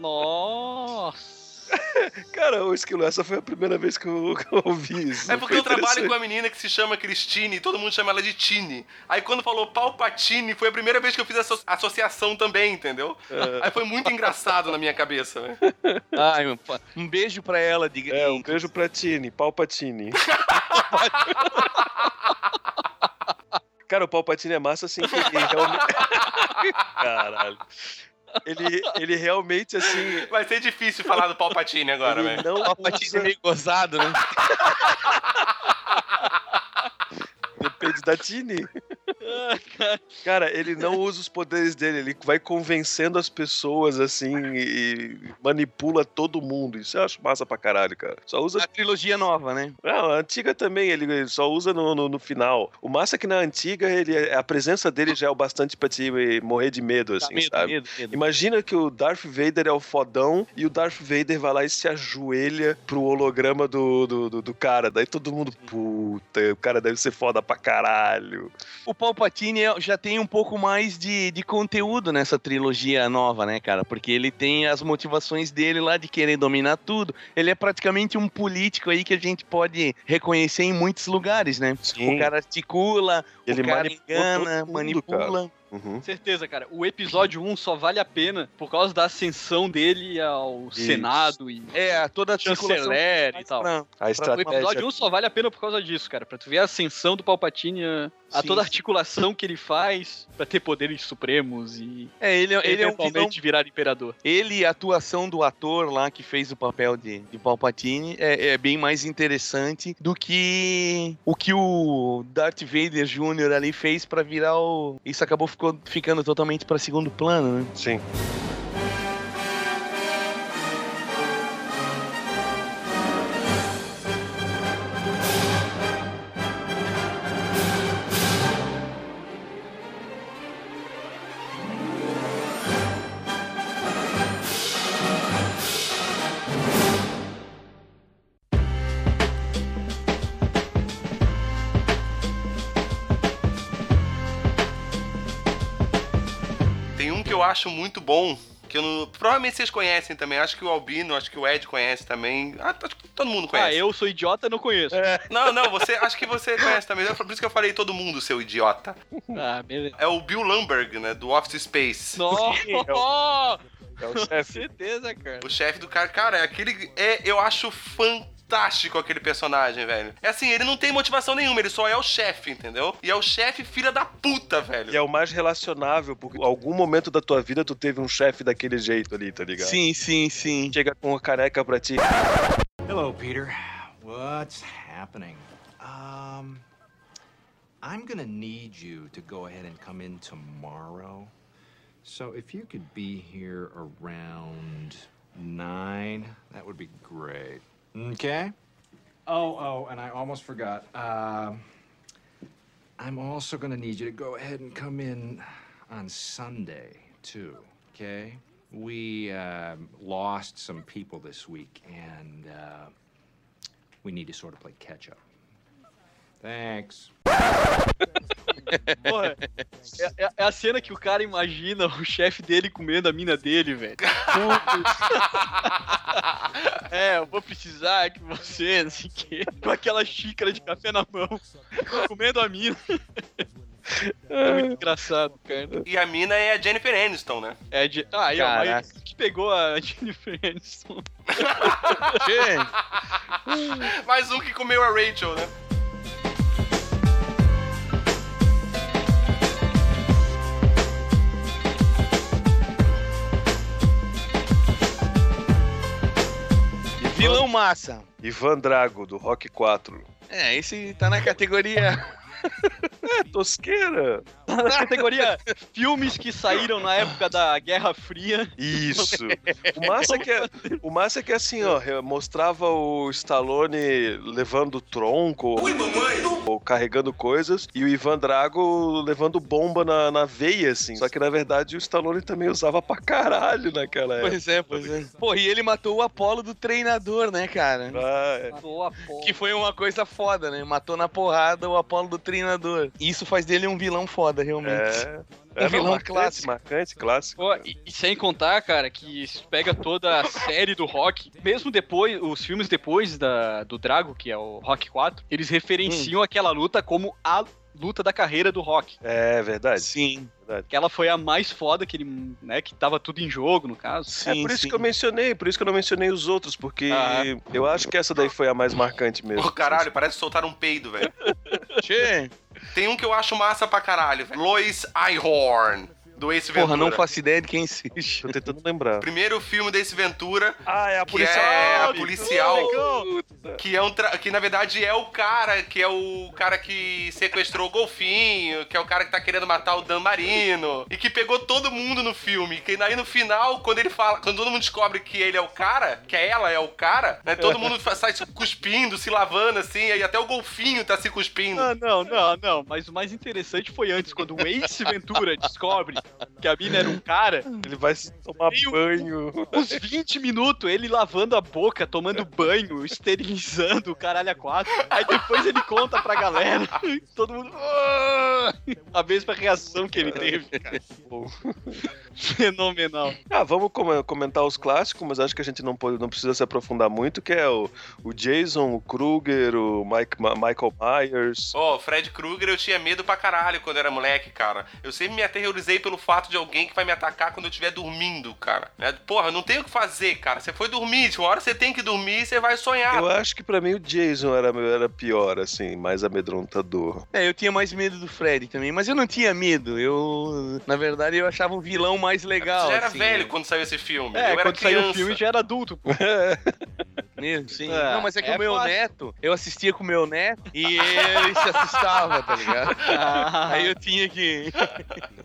Nossa. Cara, o Esquilo, essa foi a primeira vez que eu, que eu ouvi isso. É porque eu trabalho com uma menina que se chama Christine e todo mundo chama ela de Tine. Aí quando falou Palpatine, foi a primeira vez que eu fiz essa associação também, entendeu? É. Aí foi muito engraçado na minha cabeça, né? Ai, um, um beijo pra ela, diga. É, um beijo pra Tine, Palpatine. Cara, o Palpatine é massa assim que realmente. Caralho. Ele, ele realmente, assim. Vai ser difícil falar do Palpatine agora, velho. não Palpatine é usa... meio gozado, né? Depende da Tine. Cara, ele não usa os poderes dele, ele vai convencendo as pessoas assim e manipula todo mundo. Isso eu acho massa pra caralho, cara. Só usa A trilogia nova, né? Não, a antiga também, ele só usa no, no, no final. O massa é que na antiga, ele, a presença dele já é o bastante pra te morrer de medo, assim, medo, sabe? medo, medo. Imagina que o Darth Vader é o fodão e o Darth Vader vai lá e se ajoelha pro holograma do, do, do, do cara. Daí todo mundo, puta, o cara deve ser foda pra caralho. O Palpatine é- já tem um pouco mais de, de conteúdo nessa trilogia nova, né, cara? Porque ele tem as motivações dele lá de querer dominar tudo. Ele é praticamente um político aí que a gente pode reconhecer em muitos lugares, né? Sim. O cara articula, Ele o cara manipula engana, mundo, manipula. Uhum. Certeza, cara. O episódio 1 só vale a pena por causa da ascensão dele ao Senado e É, toda a chanceler e tal. pra- A O estratégia. episódio 1 só vale a pena por causa disso, cara. Pra tu ver a ascensão do Palpatine, a, Sim, toda a articulação que ele faz pra ter poderes supremos e É, ele, ele é um vilão eventualmente virar imperador. Ele e a atuação do ator lá que fez o papel de, de Palpatine é, é bem mais interessante do que o que o Darth Vader Jr. ali fez pra virar o. Isso acabou ficou, ficando totalmente pra segundo plano, né? Sim. Muito bom, que eu não... Provavelmente vocês conhecem também. Acho que o Albino, acho que o Ed conhece também. Ah, acho que todo mundo conhece. Ah, eu sou idiota, não conheço. Não, não, você, acho que você conhece também. Por isso que eu falei todo mundo, seu idiota. Ah, beleza. É o Bill Lumberg, né, do Office Space. Nossa! É o Com chefe. certeza, cara. O chefe do cara, cara, é aquele. É, eu acho fantástico aquele personagem, velho. É assim, ele não tem motivação nenhuma, ele só é o chefe, entendeu? E é o chefe filha da puta, velho. E é o mais relacionável, porque em algum momento da tua vida tu teve um chefe daquele jeito ali, tá ligado? Sim, sim, sim. Chega com uma careca pra ti. Hello, Peter. What's happening? Um, I'm gonna need you to go ahead and come in tomorrow. So if you could be here around nine, that would be great. Okay? Oh, oh, and I almost forgot. Um, I'm also gonna need you to go ahead and come in on Sunday too. Okay? We um, lost some people this week, and uh, we need to sort of play catch up. Thanks. Porra, é, é- é a cena que o cara imagina o chefe dele comendo a mina dele, velho. é, eu vou precisar que você, não sei o quê, com aquela xícara de café na mão, comendo a mina. É muito engraçado, cara. E a mina é a Jennifer Aniston, né? É de... Ah, aí, ó, que pegou a Jennifer Aniston. Mais um que comeu a Rachel, né? Vilão massa. Ivan Drago, do Rock 4. É, esse tá na categoria. É, tosqueira. Na categoria filmes que saíram na época da Guerra Fria. Isso. O massa é que é, o massa é que é assim, ó, mostrava o Stallone levando tronco ou carregando coisas e o Ivan Drago levando bomba na, na veia, assim. Só que na verdade o Stallone também usava pra caralho naquela época. Pois é, pois é. Pô, e ele matou o Apolo do treinador, né, cara? Ah, é. Boa, porra. Que foi uma coisa foda, né? Matou na porrada o Apolo do treinador. Isso faz dele um vilão foda, realmente. É. Um vilão marcante, clássico. marcante, clássico. Pô, e, e sem contar, cara, que isso pega toda a série do Rock, mesmo depois, os filmes depois da, do Drago, que é o Rock 4, eles referenciam aquela luta como a luta da carreira do Rock. É verdade. Sim, Que ela foi a mais foda, que ele, né, que tava tudo em jogo, no caso. É sim. por isso sim. que eu mencionei, por isso que eu não mencionei os outros, porque Ah. eu acho que essa daí foi a mais marcante mesmo. Ô, caralho, parece soltar um peido, velho. Tem um que eu acho massa pra caralho, velho. Lois Einhorn, do Ace Ventura. porra, não faço ideia de quem assiste. Tô tentando lembrar. Primeiro filme do Ace Ventura, Ah, é a que é a policial, que é um tra- que na verdade é o cara, que é o cara que sequestrou o golfinho, que é o cara que tá querendo matar o Dan Marino, e que pegou todo mundo no filme, que aí no final, quando ele fala, quando todo mundo descobre que ele é o cara, que ela é o cara, né, todo mundo sai se cuspindo, se lavando assim, e até o golfinho tá se cuspindo. Ah, não, não, não. Mas o mais interessante foi antes, quando o Ace Ventura descobre que a mina era um cara, Ele vai tomar banho. uns 20 minutos ele lavando a boca, tomando banho, esterilizando o caralho a quatro. Aí depois ele conta pra galera. Todo mundo. "Ah!" A mesma reação que ele teve, cara. Fenomenal. Ah, vamos come- comentar os clássicos, mas acho que a gente não, pode, não precisa se aprofundar muito, que é o, o Jason, o Kruger, o Mike, Ma- Michael Myers. Ó, Fred Krueger eu tinha medo pra caralho quando era moleque, cara. Eu sempre me aterrorizei pelo fato de alguém que vai me atacar quando eu estiver dormindo, cara. Né? Porra, não tem o que fazer, cara. Você foi dormir, tipo, uma hora você tem que dormir e você vai sonhar. Eu acho que pra mim o Jason era, era pior, assim, mais amedrontador. É, eu tinha mais medo do Fred também, mas eu não tinha medo. Eu, na verdade, eu achava o vilão mais legal. Você já era assim, velho né? quando saiu esse filme. É, eu era quando saiu o filme já era adulto. pô. Mesmo, sim. É, não, mas é que é o meu fácil. neto, eu assistia com o meu neto e ele se assustava, tá ligado? Ah, Aí eu tinha que.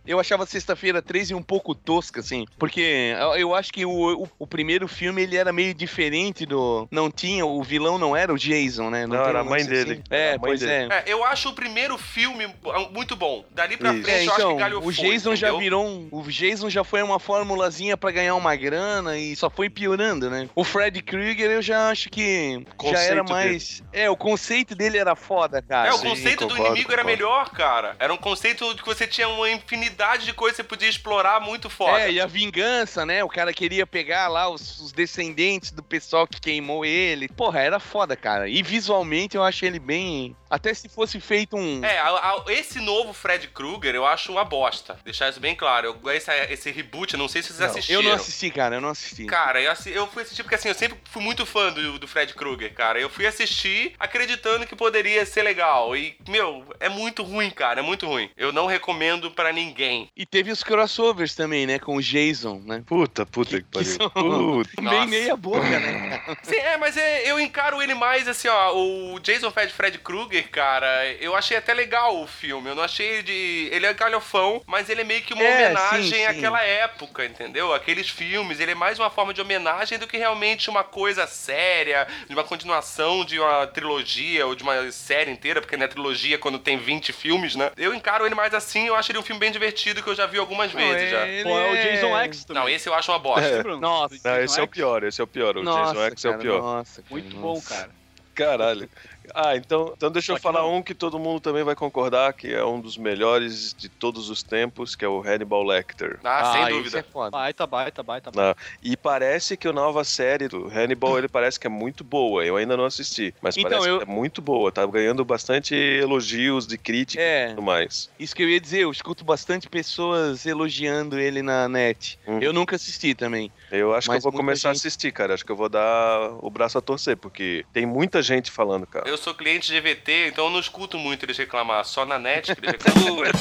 Eu achava Sexta-feira 13 um pouco tosca, assim. Porque eu- acho que o, o, o primeiro filme ele era meio diferente do. Não tinha, o vilão não era o Jason, né? Não, tem era a mãe dele. assim. É, mãe pois dele. é. É, eu acho o primeiro filme muito bom. Dali pra Isso. frente É, eu acho então, que galhou o Jason já virou um. O Jason já foi uma formulazinha pra ganhar uma grana e só foi piorando, né? O Fred Krueger eu já acho que já era mais. É, o conceito dele era foda, cara. É, o sim, conceito do concordo, inimigo era concordo. melhor, cara. Era um conceito de que você tinha uma infinidade infinidade de coisas que você podia explorar muito foda. É, e a vingança, né? O cara queria pegar lá os, os descendentes do pessoal que queimou ele. Porra, era foda, cara. E visualmente eu achei ele bem. Até se fosse feito um. É, a- a- esse novo Fred Krueger eu acho uma bosta. Deixar isso bem claro. Eu, esse, esse reboot, eu não sei se vocês assistiram. eu não assisti, cara, eu não assisti. Cara, eu, assi- eu fui assistir porque assim, eu sempre fui muito fã do, do Fred Krueger, cara. Eu fui assistir acreditando que poderia ser legal. E, meu, é muito ruim, cara. É muito ruim. Eu não recomendo pra ninguém. E teve os crossovers também, né? Com o Jason, né? Puta, puta que, Que pariu. são- Puta. Bem meia boca, né? Sim, é, mas é, eu encaro ele mais assim, ó. O Jason Fred Fred Krueger, cara, eu achei até legal o filme. Eu não achei de. Ele é galhofão, mas ele é meio que uma É, homenagem sim, sim. àquela época, entendeu? Aqueles filmes. Ele é mais uma forma de homenagem do que realmente uma coisa séria, de uma continuação de uma trilogia ou de uma série inteira, porque não é trilogia quando tem 20 filmes, né? Eu encaro ele mais assim, eu acho ele um filme bem divertido que eu já vi algumas vezes já. ele Pô, é o Jason X também. Não, esse eu acho uma bosta. Bruno? Nossa. Não, esse é o X? pior, esse é o pior. O Nossa, Jason X é o cara, pior. Nossa, cara, Muito bom, nossa. cara. Caralho. Ah, então, então deixa eu falar um que todo mundo também vai concordar que é um dos melhores de todos os tempos, que é o Hannibal Lecter. Ah, sem esse dúvida. é foda. Baita, baita, baita. Não, E parece que a nova série do Hannibal, ele parece que é muito boa. Eu ainda não assisti, mas Então, parece eu- que é muito boa. Tá ganhando bastante elogios de crítica e É, tudo mais. isso que eu ia dizer, eu escuto bastante pessoas elogiando ele na net. Uhum. Eu nunca assisti também. Eu acho que eu vou começar a gente- assistir, cara. Acho que eu vou dar o braço a torcer, porque tem muita gente falando, cara. Eu sou cliente de EVT, então eu não escuto muito eles reclamar. Só na net que eles reclamam.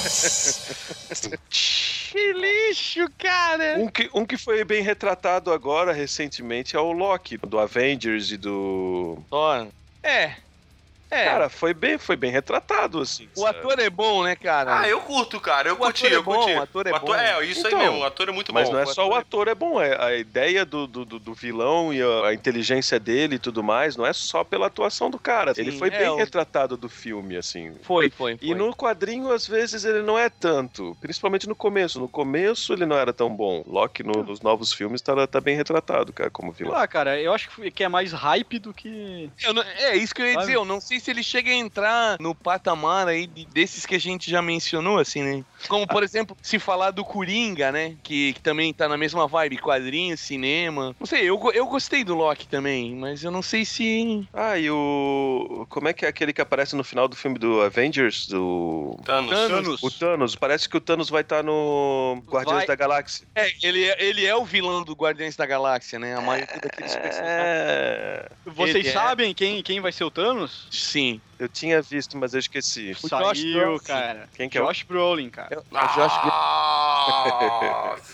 Que lixo, cara! Um que, um que foi bem retratado agora, recentemente, é o Loki, do Avengers e do. Só. É. É. Cara, foi bem, foi bem retratado, assim. o sabe? ator é bom, né, cara? ah, eu curto, cara. Eu O curti, ator é eu curti. bom, o ator é bom. é, isso Então, aí mesmo. O ator é muito Mas bom. não é o só o ator é- ator é bom, é a ideia do, do, do- do vilão e a, a inteligência dele e tudo mais, não é só pela atuação do cara. Sim, ele foi é, bem o- retratado do filme, assim. Foi, foi, foi. E no quadrinho, às vezes, ele não é tanto. Principalmente no começo. No começo, ele não era tão bom. Loki, no- nos novos filmes, tá, tá bem retratado, cara, como vilão. lá, cara, eu acho que é mais hype do que. Eu não- é isso que eu ia dizer, eu não sei se ele chega a entrar no patamar aí de- desses que a gente já mencionou, assim, né? Como, por exemplo, se falar do Coringa, né? Que, que também tá na mesma vibe, quadrinhos, cinema. Não sei, eu, eu gostei do Loki também, mas eu não sei se. Ah, e o. Como é que é aquele que aparece no final do filme do Avengers? Do. Thanos. Thanos. O Thanos. Parece que o Thanos vai estar no Guardiões Vai. da Galáxia. É, ele, é- ele é o vilão do Guardiões da Galáxia, né? A maioria daqueles personagens. É. Vocês Ele é- sabem quem, quem vai ser o Thanos? Sim. Eu tinha visto, mas eu esqueci. O Josh Saiu, Brolin. cara. Quem que é o- Josh Brolin, cara. Que Nossa,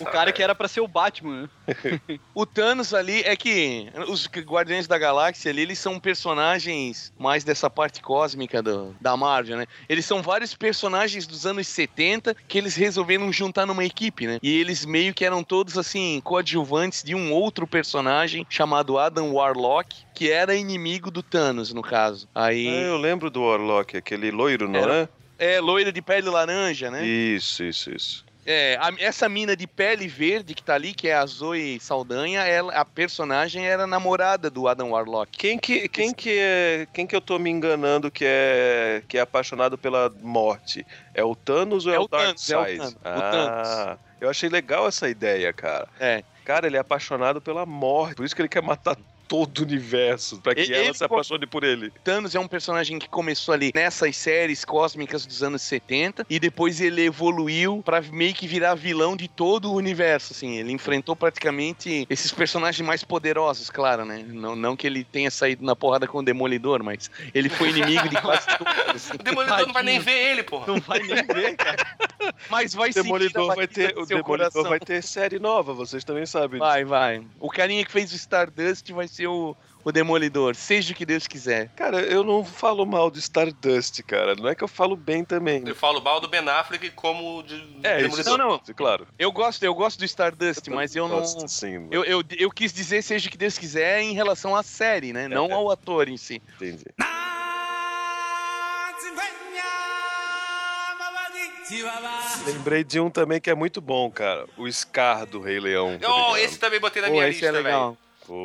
O cara que era pra ser o Batman, né? o Thanos ali é que os Guardiões da Galáxia ali, eles são personagens mais dessa parte cósmica do, da Marvel, né? Eles são vários personagens dos anos 70 que eles resolveram juntar numa equipe, né? E eles meio que eram todos assim coadjuvantes de um outro personagem chamado Adam Warlock, que era inimigo do Thanos no caso. Aí Ah, eu lembro do Warlock, aquele loiro, não Era- é? é loira de pele laranja, né? Isso, isso, isso. É, a- essa mina de pele verde que tá ali, que é a Zoe Saldanha, ela, a personagem era namorada do Adam Warlock. Quem que, quem que é, quem que eu tô me enganando que é que é apaixonado pela morte? É o Thanos ou é, É o o Thanos, é o Darkseid? Thanos, o ah, eu achei legal essa ideia, cara. É. Cara, ele é apaixonado pela morte, por isso que ele quer matar todo o universo, pra que Ele- ela ele se apaixone por ele. Thanos é um personagem que começou ali nessas séries cósmicas dos anos 70 e depois ele evoluiu pra meio que virar vilão de todo o universo, assim. Ele enfrentou praticamente esses personagens mais poderosos, claro, né? Não, não que ele tenha saído na porrada com o Demolidor, mas ele foi inimigo de quase todos. assim. O Demolidor não vai nem ver ele, porra. Não vai nem ver, cara. Mas vai O Demolidor vai ter, o seu Demolidor coração. vai ter série nova, vocês também sabem. disso. Vai, vai. O carinha que fez o Stardust vai ser o, o Demolidor, seja o que Deus quiser. Cara, eu não falo mal do Stardust, cara. Não é que eu falo bem também. Eu falo mal do Ben Affleck como de É, isso, Demolidor. Não, não. claro. Eu gosto, eu gosto do Stardust, mas eu não. Gosto, sim, Eu, eu, eu quis dizer seja o que Deus quiser em relação à série, né? Não ao ator em si. entendi. Lembrei de um também que é muito bom, cara. O Scar do Rei Leão. Oh, esse também botei na minha esse lista, é legal. velho.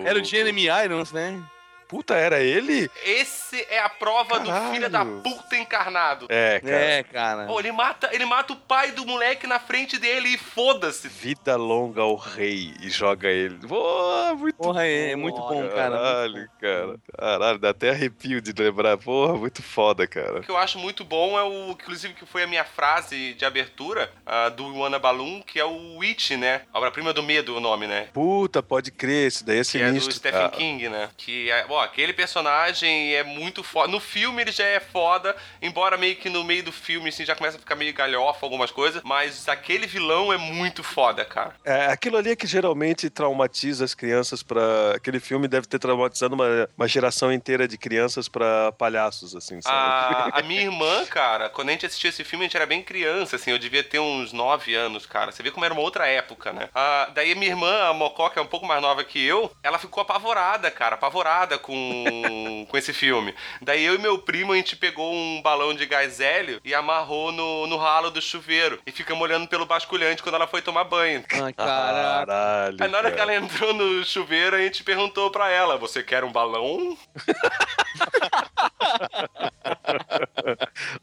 Era o Jeremy Irons, né? Puta, era ele? Esse é a prova do Caralho. filho da puta encarnado. É, cara. É, cara. Pô, ele mata, ele mata o pai do moleque na frente dele e foda-se. Vida longa ao rei e joga ele. Pô, muito Porra, é, é muito bom, cara. Caralho, cara. Caralho, dá até arrepio de lembrar. Porra, muito foda, cara. O que eu acho muito bom é o, inclusive, que foi a minha frase de abertura ah, do Iwana Balloon, que é o Witch, né? Obra-prima do medo, o nome, né? Puta, pode crer, esse daí é Que é do sinistro. Stephen cara. King, né? Que, é, aquele personagem é muito foda. No filme ele já é foda, embora meio que no meio do filme, assim, já começa a ficar meio galhofa algumas coisas, mas aquele vilão é muito foda, cara. É, aquilo ali é que geralmente traumatiza as crianças pra. Aquele filme deve ter traumatizado uma, uma geração inteira de crianças pra palhaços, assim, sabe? A, a minha irmã, cara, quando a gente assistiu esse filme, a gente era bem criança, assim, eu devia ter uns 9 anos, cara. Você vê como era uma outra época, né? Ah, daí a minha irmã, a Mocó, que é um pouco mais nova que eu, ela ficou apavorada, cara, apavorada com, com esse filme. Daí eu e meu primo, a gente pegou um balão de gás hélio e amarrou no, no ralo do chuveiro. E ficamos olhando pelo basculhante quando ela foi tomar banho. Ah, caraca. Caralho. Aí na hora que ela entrou no chuveiro, a gente perguntou pra ela: Você quer um balão?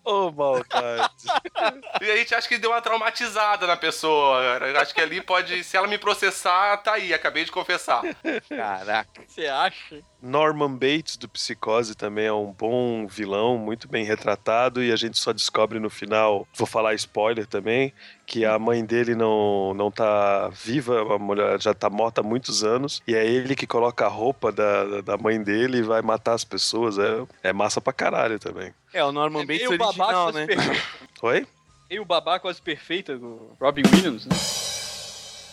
Ô, maldade. E a gente acha que deu uma traumatizada na pessoa. Acho que ali pode. Se ela me processar, tá aí, acabei de confessar. Caraca. Você acha? Norman Bates, do Psicose, também é um bom vilão, muito bem retratado, e a gente só descobre no final, vou falar spoiler também, que a mãe dele não, não tá viva, a mulher já tá morta há muitos anos, e é ele que coloca a roupa da, da mãe dele e vai matar as pessoas. É, é massa pra caralho também. É, o Norman É Bates meio babaca original, quase né? Oi? Meio o babá quase perfeita do Robin Williams, né?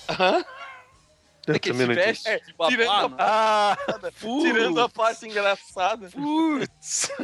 Aham. Eu É que se veste entendi. de babá, tirando né? Ah, Tirando a parte engraçada. Putz.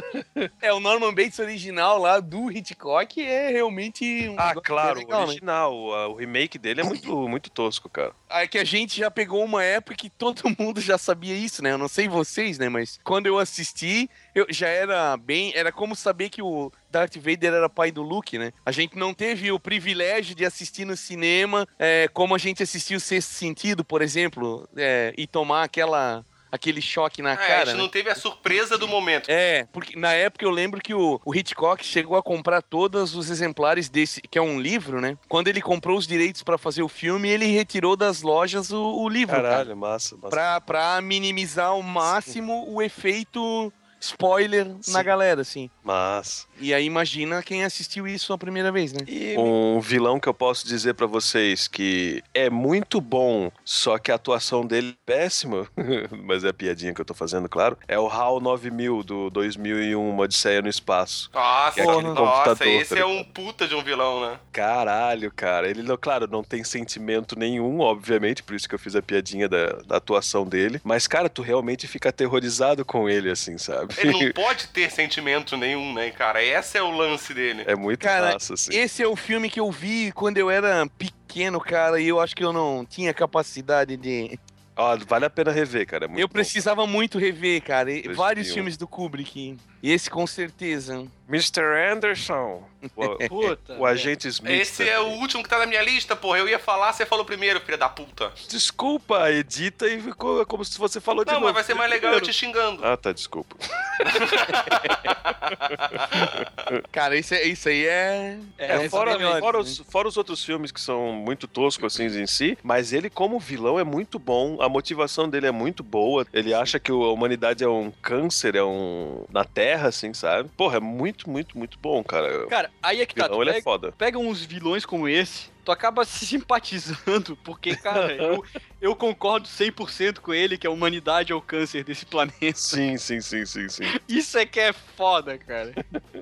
É, o Norman Bates original lá do Hitchcock é realmente um Ah, claro, bem o legal, né? original, o, o remake dele é muito, muito tosco, cara. É que a gente já pegou uma época que todo mundo já sabia isso, né? Eu não sei vocês, né? Mas quando eu assisti, eu já era bem. Era como saber que o Darth Vader era pai do Luke, né? A gente não teve o privilégio de assistir no cinema é, como a gente assistiu o Sexto Sentido, por exemplo, é, e tomar aquela. Aquele choque na É, a cara. gente né? não teve a surpresa do momento. É, porque na época eu lembro que o, o Hitchcock chegou a comprar todos os exemplares desse, que é um livro, né? Quando ele comprou os direitos pra fazer o filme, ele retirou das lojas o, o livro, cara. Caralho, massa, massa. Pra, pra minimizar ao máximo o efeito spoiler na Sim. galera, assim. Massa. E aí imagina quem assistiu isso a primeira vez, né? Um vilão que eu posso dizer pra vocês que é muito bom, só que a atuação dele é péssima, mas é a piadinha que eu tô fazendo, claro, é o HAL 9000 do 2001, Uma Odisseia no Espaço. Nossa, Que é aquele nossa, esse tá é um puta de um vilão, né? Caralho, cara. Ele, não- claro, não tem sentimento nenhum, obviamente, por isso que eu fiz a piadinha da, da atuação dele. Mas, cara, tu realmente fica aterrorizado com ele, assim, sabe? Ele não pode ter sentimento nenhum, né, cara? Esse é o lance dele. É muito Cara, massa, assim. Esse é o filme que eu vi quando eu era pequeno, cara, e eu acho que eu não tinha capacidade de. Ó, vale a pena rever, cara. É muito eu bom. precisava muito rever, cara. 2001. Vários filmes do Kubrick. E esse com certeza. Mr. Anderson. O, Puta. o agente Smith. Esse é o último que tá na minha lista, porra. Eu ia falar, você falou primeiro, filha da puta. Desculpa, edita e ficou como se você falou de Não, novo. mas vai ser mais legal eu te xingando. Ah, tá, desculpa. Cara, isso, é, isso aí é. É, é fora, melhores, fora né? os, fora os outros filmes que são muito toscos assim em si, mas ele como vilão é muito bom, a motivação dele é muito boa. Ele acha que a humanidade é um câncer, é um na Terra, assim, sabe? Porra, é muito, muito, muito bom, cara. Cara, aí é que tá. vilão é pega, foda. pega uns vilões como esse, tu acaba se simpatizando, porque, cara, eu, eu concordo 100% com ele que a humanidade é o câncer desse planeta. Sim, sim, sim, sim, sim. Isso é que é foda, cara.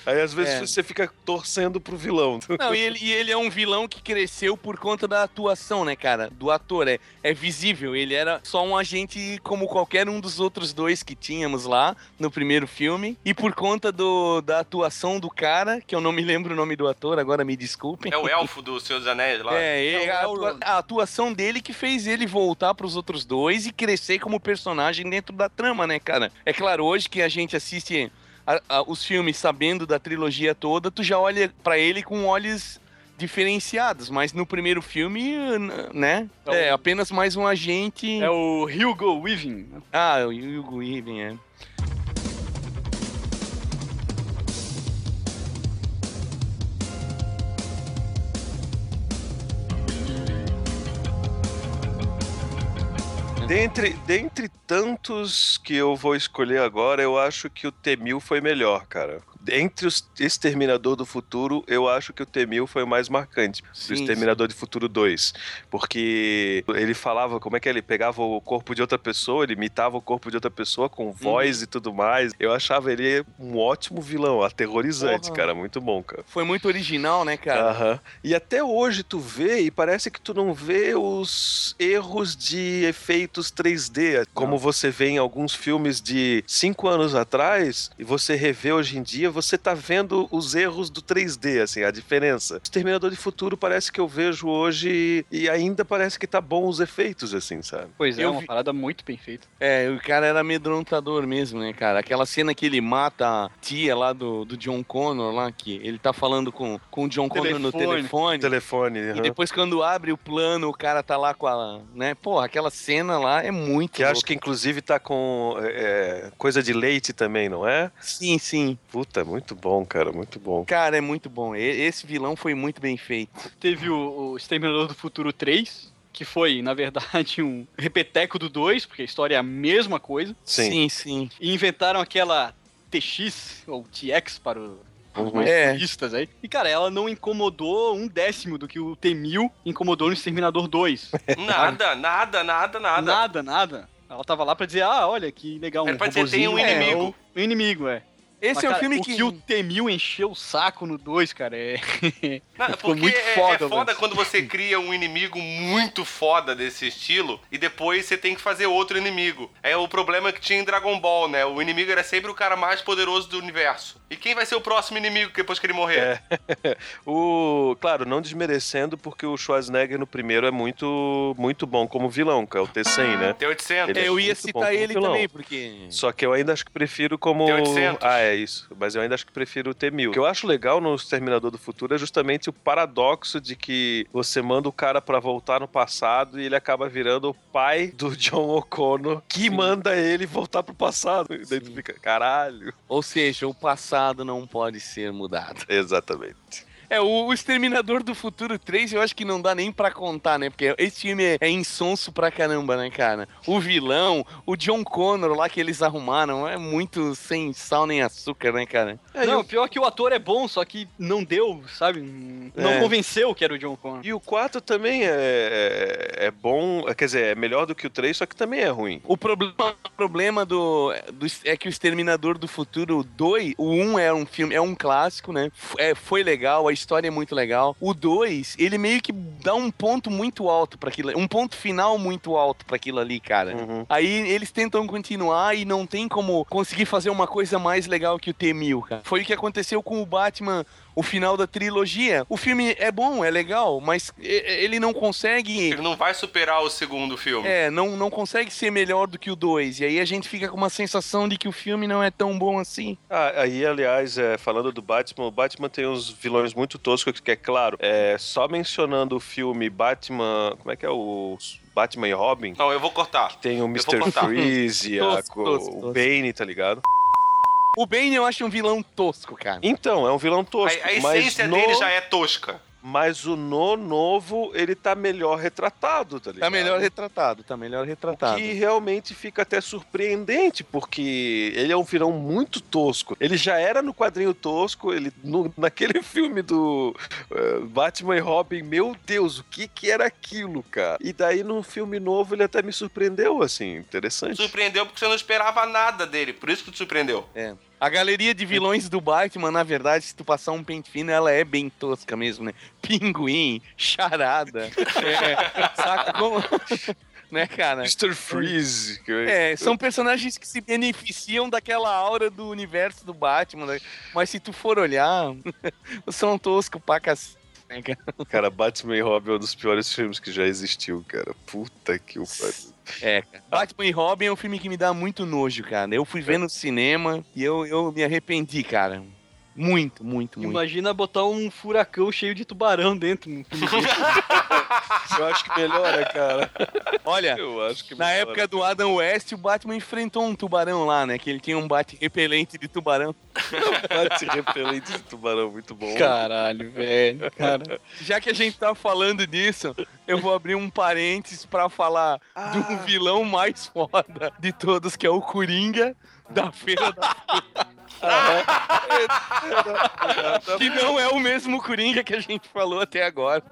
Aí às vezes É. você fica torcendo pro vilão. Não, e ele, e ele é um vilão que cresceu por conta da atuação, né, cara? Do ator. É, é visível. Ele era só um agente como qualquer um dos outros dois que tínhamos lá no primeiro filme. E por conta do, da atuação do cara, que eu não me lembro o nome do ator, agora me desculpem. É o elfo do Senhor dos Anéis lá. É, ele- É a, a atuação dele que fez ele voltar pros outros dois e crescer como personagem dentro da trama, né, cara? É claro, hoje que a gente assiste a- a- os filmes sabendo da trilogia toda, tu já olha pra ele com olhos diferenciados, mas no primeiro filme, né, É o- é apenas mais um agente... É o Hugo Weaving. Ah, o Hugo Weaving, é. Dentre, dentre tantos que eu vou escolher agora, eu acho que o T-1000 foi melhor, cara. Entre os Exterminador do Futuro, eu acho que o T-1000 foi o mais marcante. Sim, do Exterminador de Futuro 2. Porque ele falava, como é que é? Ele pegava o corpo de outra pessoa, ele imitava o corpo de outra pessoa com voz e tudo mais. Eu achava ele um ótimo vilão, aterrorizante, Porra. cara. Muito bom, cara. Foi muito original, né, cara? Aham. E até hoje tu vê e parece que tu não vê os erros de efeitos 3D, como você vê em alguns filmes de cinco anos atrás, e você revê hoje em dia, você tá vendo os erros do 3D, assim, a diferença. Exterminador de Futuro parece que eu vejo hoje e ainda parece que tá bom os efeitos, assim, sabe? Pois é, Eu uma vi- parada muito bem feita. É, o cara era amedrontador mesmo, né, cara? Aquela cena que ele mata a tia lá do, do John Connor, lá, que ele tá falando com, com o John Connor no Telefone. telefone. Telefone, E depois quando abre o plano, o cara tá lá com a. né? Porra, aquela cena lá é muito. que acho que inclusive tá com é, coisa de leite também, não é? Sim, sim. Puta, muito bom, cara, muito bom. Cara, é muito bom. Esse vilão foi muito bem feito. Teve o, o Exterminador do Futuro 3, que foi, na verdade, um repeteco do 2, porque a história é a mesma coisa. Sim. sim. sim. E inventaram aquela TX, ou TX para o- os Uhum. mais É. aí. E, cara, ela não incomodou um décimo do que o T-1000 incomodou no Exterminador 2. Nada, nada, nada, nada. Nada, nada. Ela tava lá pra dizer, ah, olha que legal, um Era pra dizer, tem um inimigo. É, o- um inimigo, é. Esse Mas, é um cara, filme o que. que o T-1000 encheu o saco no 2, cara, é... Não, Ficou porque muito é, foda, é foda velho. quando você cria um inimigo muito foda desse estilo e depois você tem que fazer outro inimigo. É o problema que tinha em Dragon Ball, né? O inimigo era sempre o cara mais poderoso do universo. E quem vai ser o próximo inimigo depois que ele morrer? É. o, claro, não desmerecendo, porque o Schwarzenegger no primeiro é muito, muito bom como vilão, que é o T-100, né? T-800. Ele é eu ia citar ele vilão. também, porque. Só que eu ainda acho que prefiro como. T-800. Ah, é isso. Mas eu ainda acho que prefiro o T-1000. O que eu acho legal no Exterminador do Futuro é justamente o paradoxo de que você manda o cara pra voltar no passado e ele acaba virando o pai do John O'Connor, que manda ele voltar pro passado. E daí tu fica, caralho. Ou seja, o passado não pode ser mudado. Exatamente. É, o, o Exterminador do Futuro 3 eu acho que não dá nem pra contar, né? Porque esse filme é, é insonso pra caramba, né, cara? O vilão, o John Connor lá que eles arrumaram, é muito sem sal nem açúcar, né, cara? É, não, o, pior que o ator é bom, só que não deu, sabe? Não É. convenceu que era o John Connor. e o 4 também é, é, é bom, quer dizer, é melhor do que o 3, só que também é ruim. O problema, o problema do, do- é que o Exterminador do Futuro 2, o 1 é um filme, é um clássico, né? F- É, foi legal, a história é muito legal. O 2, ele meio que dá um ponto muito alto para aquilo, um ponto final muito alto para aquilo ali, cara. Uhum. Aí eles tentam continuar e não tem como conseguir fazer uma coisa mais legal que o T-1000, cara. Foi o que aconteceu com o Batman, o final da trilogia. O filme é bom, é legal, mas ele não consegue Ele não vai superar o segundo filme. é, não, não consegue ser melhor do que o 2. E aí a gente fica com uma sensação de que o filme não é tão bom assim. Ah, aí, aliás, é, falando do Batman, o Batman tem uns vilões muito toscos, que é claro, é, só mencionando o filme Batman. Como é que é o Batman e Robin? Não, eu vou cortar. Tem o Mr. Freeze, a- Tosco, tosco, o. Bane, tá ligado? O Bane eu acho um vilão tosco, cara. Então, é um vilão tosco. A, a mas essência no, dele já é tosca. Mas o no novo, ele tá melhor retratado, tá ligado? Tá melhor retratado, tá melhor retratado. Que realmente fica até surpreendente, porque ele é um vilão muito tosco. Ele já era no quadrinho tosco, ele no- naquele filme do eh, Batman e Robin, meu Deus, o que que era aquilo, cara? E daí no filme novo ele até me surpreendeu, assim, interessante. Surpreendeu porque você não esperava nada dele. Por isso que te surpreendeu. É. A galeria de vilões do Batman, na verdade, se tu passar um pente fino, ela é bem tosca mesmo, né? Pinguim, charada. é, saca como. né, cara? Mr. Freeze. É, são personagens que se beneficiam daquela aura do universo do Batman, né? mas se tu for olhar, são toscos pra cacete. Né, cara? Cara, Batman e Robin é um dos piores filmes que já existiu, cara. Puta que o pariu. É, cara. Batman e Robin é um filme que me dá muito nojo, cara. Eu fui ver no cinema e eu, eu me arrependi, cara. Muito, muito, muito. Imagina botar um furacão cheio de tubarão dentro. Eu acho que melhora, cara. Olha, Eu acho que na melhora. época do Adam West, o Batman enfrentou um tubarão lá, né? Que ele tinha um bate repelente de tubarão. Bate repelente de tubarão, muito bom. Caralho, velho. Cara. Já que a gente tá falando disso, eu vou abrir um parênteses pra falar de um vilão mais foda de todos, que é o Coringa da Feira da Que não é o mesmo Coringa que a gente falou até agora.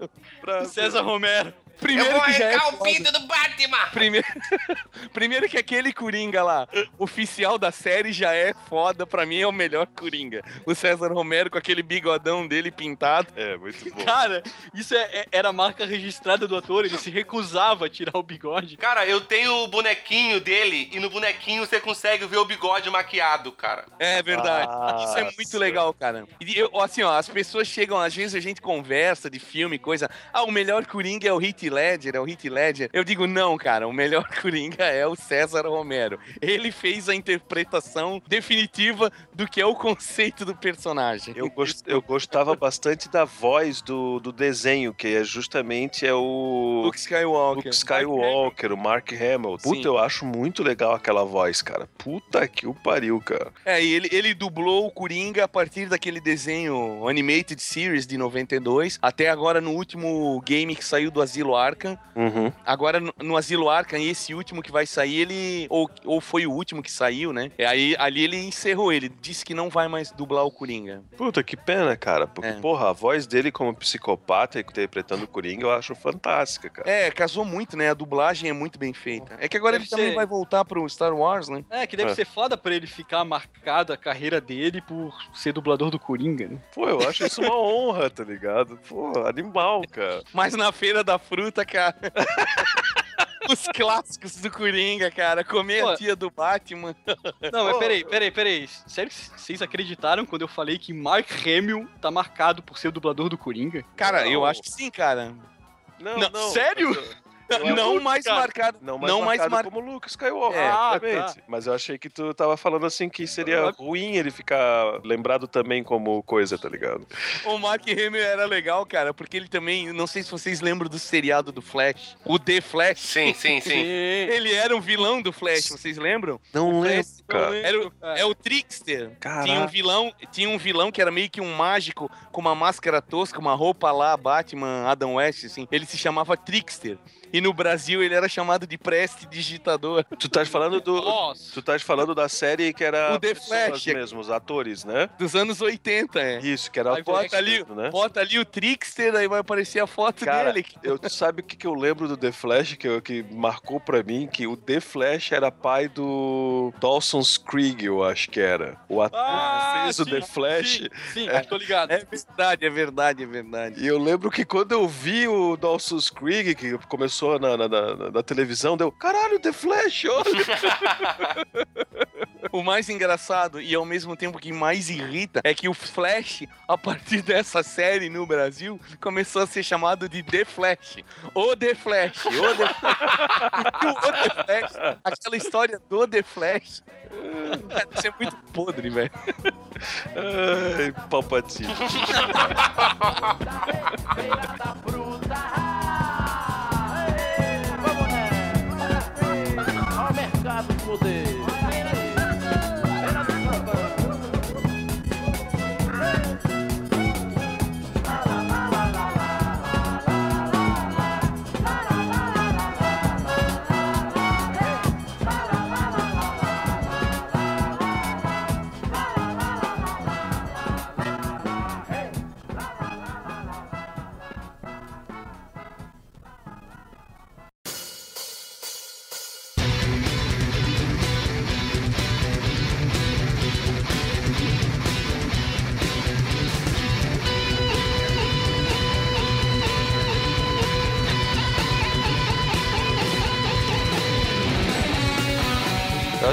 Pra- César Romero. Primeiro que já é foda. do Batman! Primeiro... Primeiro que aquele Coringa lá, oficial da série, já é foda. Pra mim é o melhor Coringa. O César Romero com aquele bigodão dele pintado. É, muito bom. Cara, isso é- é- era a marca registrada do ator, ele se recusava a tirar o bigode. Cara, eu tenho o bonequinho dele e no bonequinho você consegue ver o bigode maquiado, cara. É verdade. Isso é muito legal, cara. E eu, assim, ó, as pessoas chegam, às vezes a gente conversa de filme, coisa. Ah, o melhor Coringa é o Heath Ledger, é o Heath Ledger. Eu digo, não, cara, o melhor Coringa é o César Romero. Ele fez a interpretação definitiva do que é o conceito do personagem. Eu, gos- eu gostava bastante da voz do, do desenho, que é justamente é o Luke Skywalker. Luke Skywalker, o Mark Hamill. Puta, Sim. eu acho muito legal aquela voz, cara. Puta que o pariu, cara. É, e ele, ele dublou o Coringa a partir daquele desenho Animated Series de 92, até agora no último game que saiu do Asilo Arkham. Uhum. Agora, no, no Asilo Arkham, esse último que vai sair, ele. Ou, ou foi o último que saiu, né? E aí ali ele encerrou, ele disse que não vai mais dublar o Coringa. Puta, que pena, cara. Porque, É. porra, a voz dele como psicopata interpretando o Coringa eu acho fantástica, cara. É, casou muito, né? A dublagem é muito bem feita. É que agora Deve ele também ser- vai voltar pro Star Wars, né? É, que deve É. ser foda pra ele ficar marcada a carreira dele por ser dublador do Coringa, né? Pô, eu acho isso uma honra, tá ligado? Pô, animal, cara. Mas na Feira da Fruta, cara. Os clássicos do Coringa, cara. Comer Pô. a tia do Batman. Não, mas peraí, peraí, peraí. Sério que vocês acreditaram quando eu falei que Mark Hamill tá marcado por ser o dublador do Coringa? Cara, eu Não. acho que sim, cara. Não, Não, não. sério? Não mais cara. marcado. Não mais Não mais marcado mar- como Luke Skywalker, É. Ah, obviamente. tá. Mas eu achei que tu tava falando assim que seria ruim ele ficar lembrado também como coisa, tá ligado? O Mark Hamill era legal, cara, porque ele também, não sei se vocês lembram do seriado do Flash, o The Flash. Sim, sim, sim. Ele era um vilão do Flash, vocês lembram? Não lembro, cara. Era o, é o Trickster. Caraca. Tinha um vilão, tinha um vilão que era meio que um mágico com uma máscara tosca, uma roupa lá, Batman, Adam West, assim. Ele se chamava Trickster. E no Brasil ele era chamado de Prestidigitador. Tu estás falando do. Nossa. Tu estás falando da série que era O The Flash. mesmo, os atores, né? Dos anos 80, é. Isso, que era Aí atores bota ali, né? bota ali o Trickster, aí vai aparecer a foto Cara, dele. Eu, tu sabe o que, que eu lembro do The Flash, que, eu- que marcou pra mim? Que o The Flash era pai do Dawson's Creek, eu acho que era. O ator Ah, que fez o sim, The Flash. Sim, sim, É. tô ligado. É verdade, é verdade, é verdade. E eu lembro que quando eu vi o Dawson's Creek, que começou na, na, na- na televisão, deu, caralho, The Flash, olha! O mais engraçado e ao mesmo tempo que mais irrita é que o Flash, a partir dessa série no Brasil, começou a ser chamado de The Flash. O The Flash, o The Flash. O The Flash, aquela história do The Flash. Isso é muito podre, velho. Ai, Palpatine. de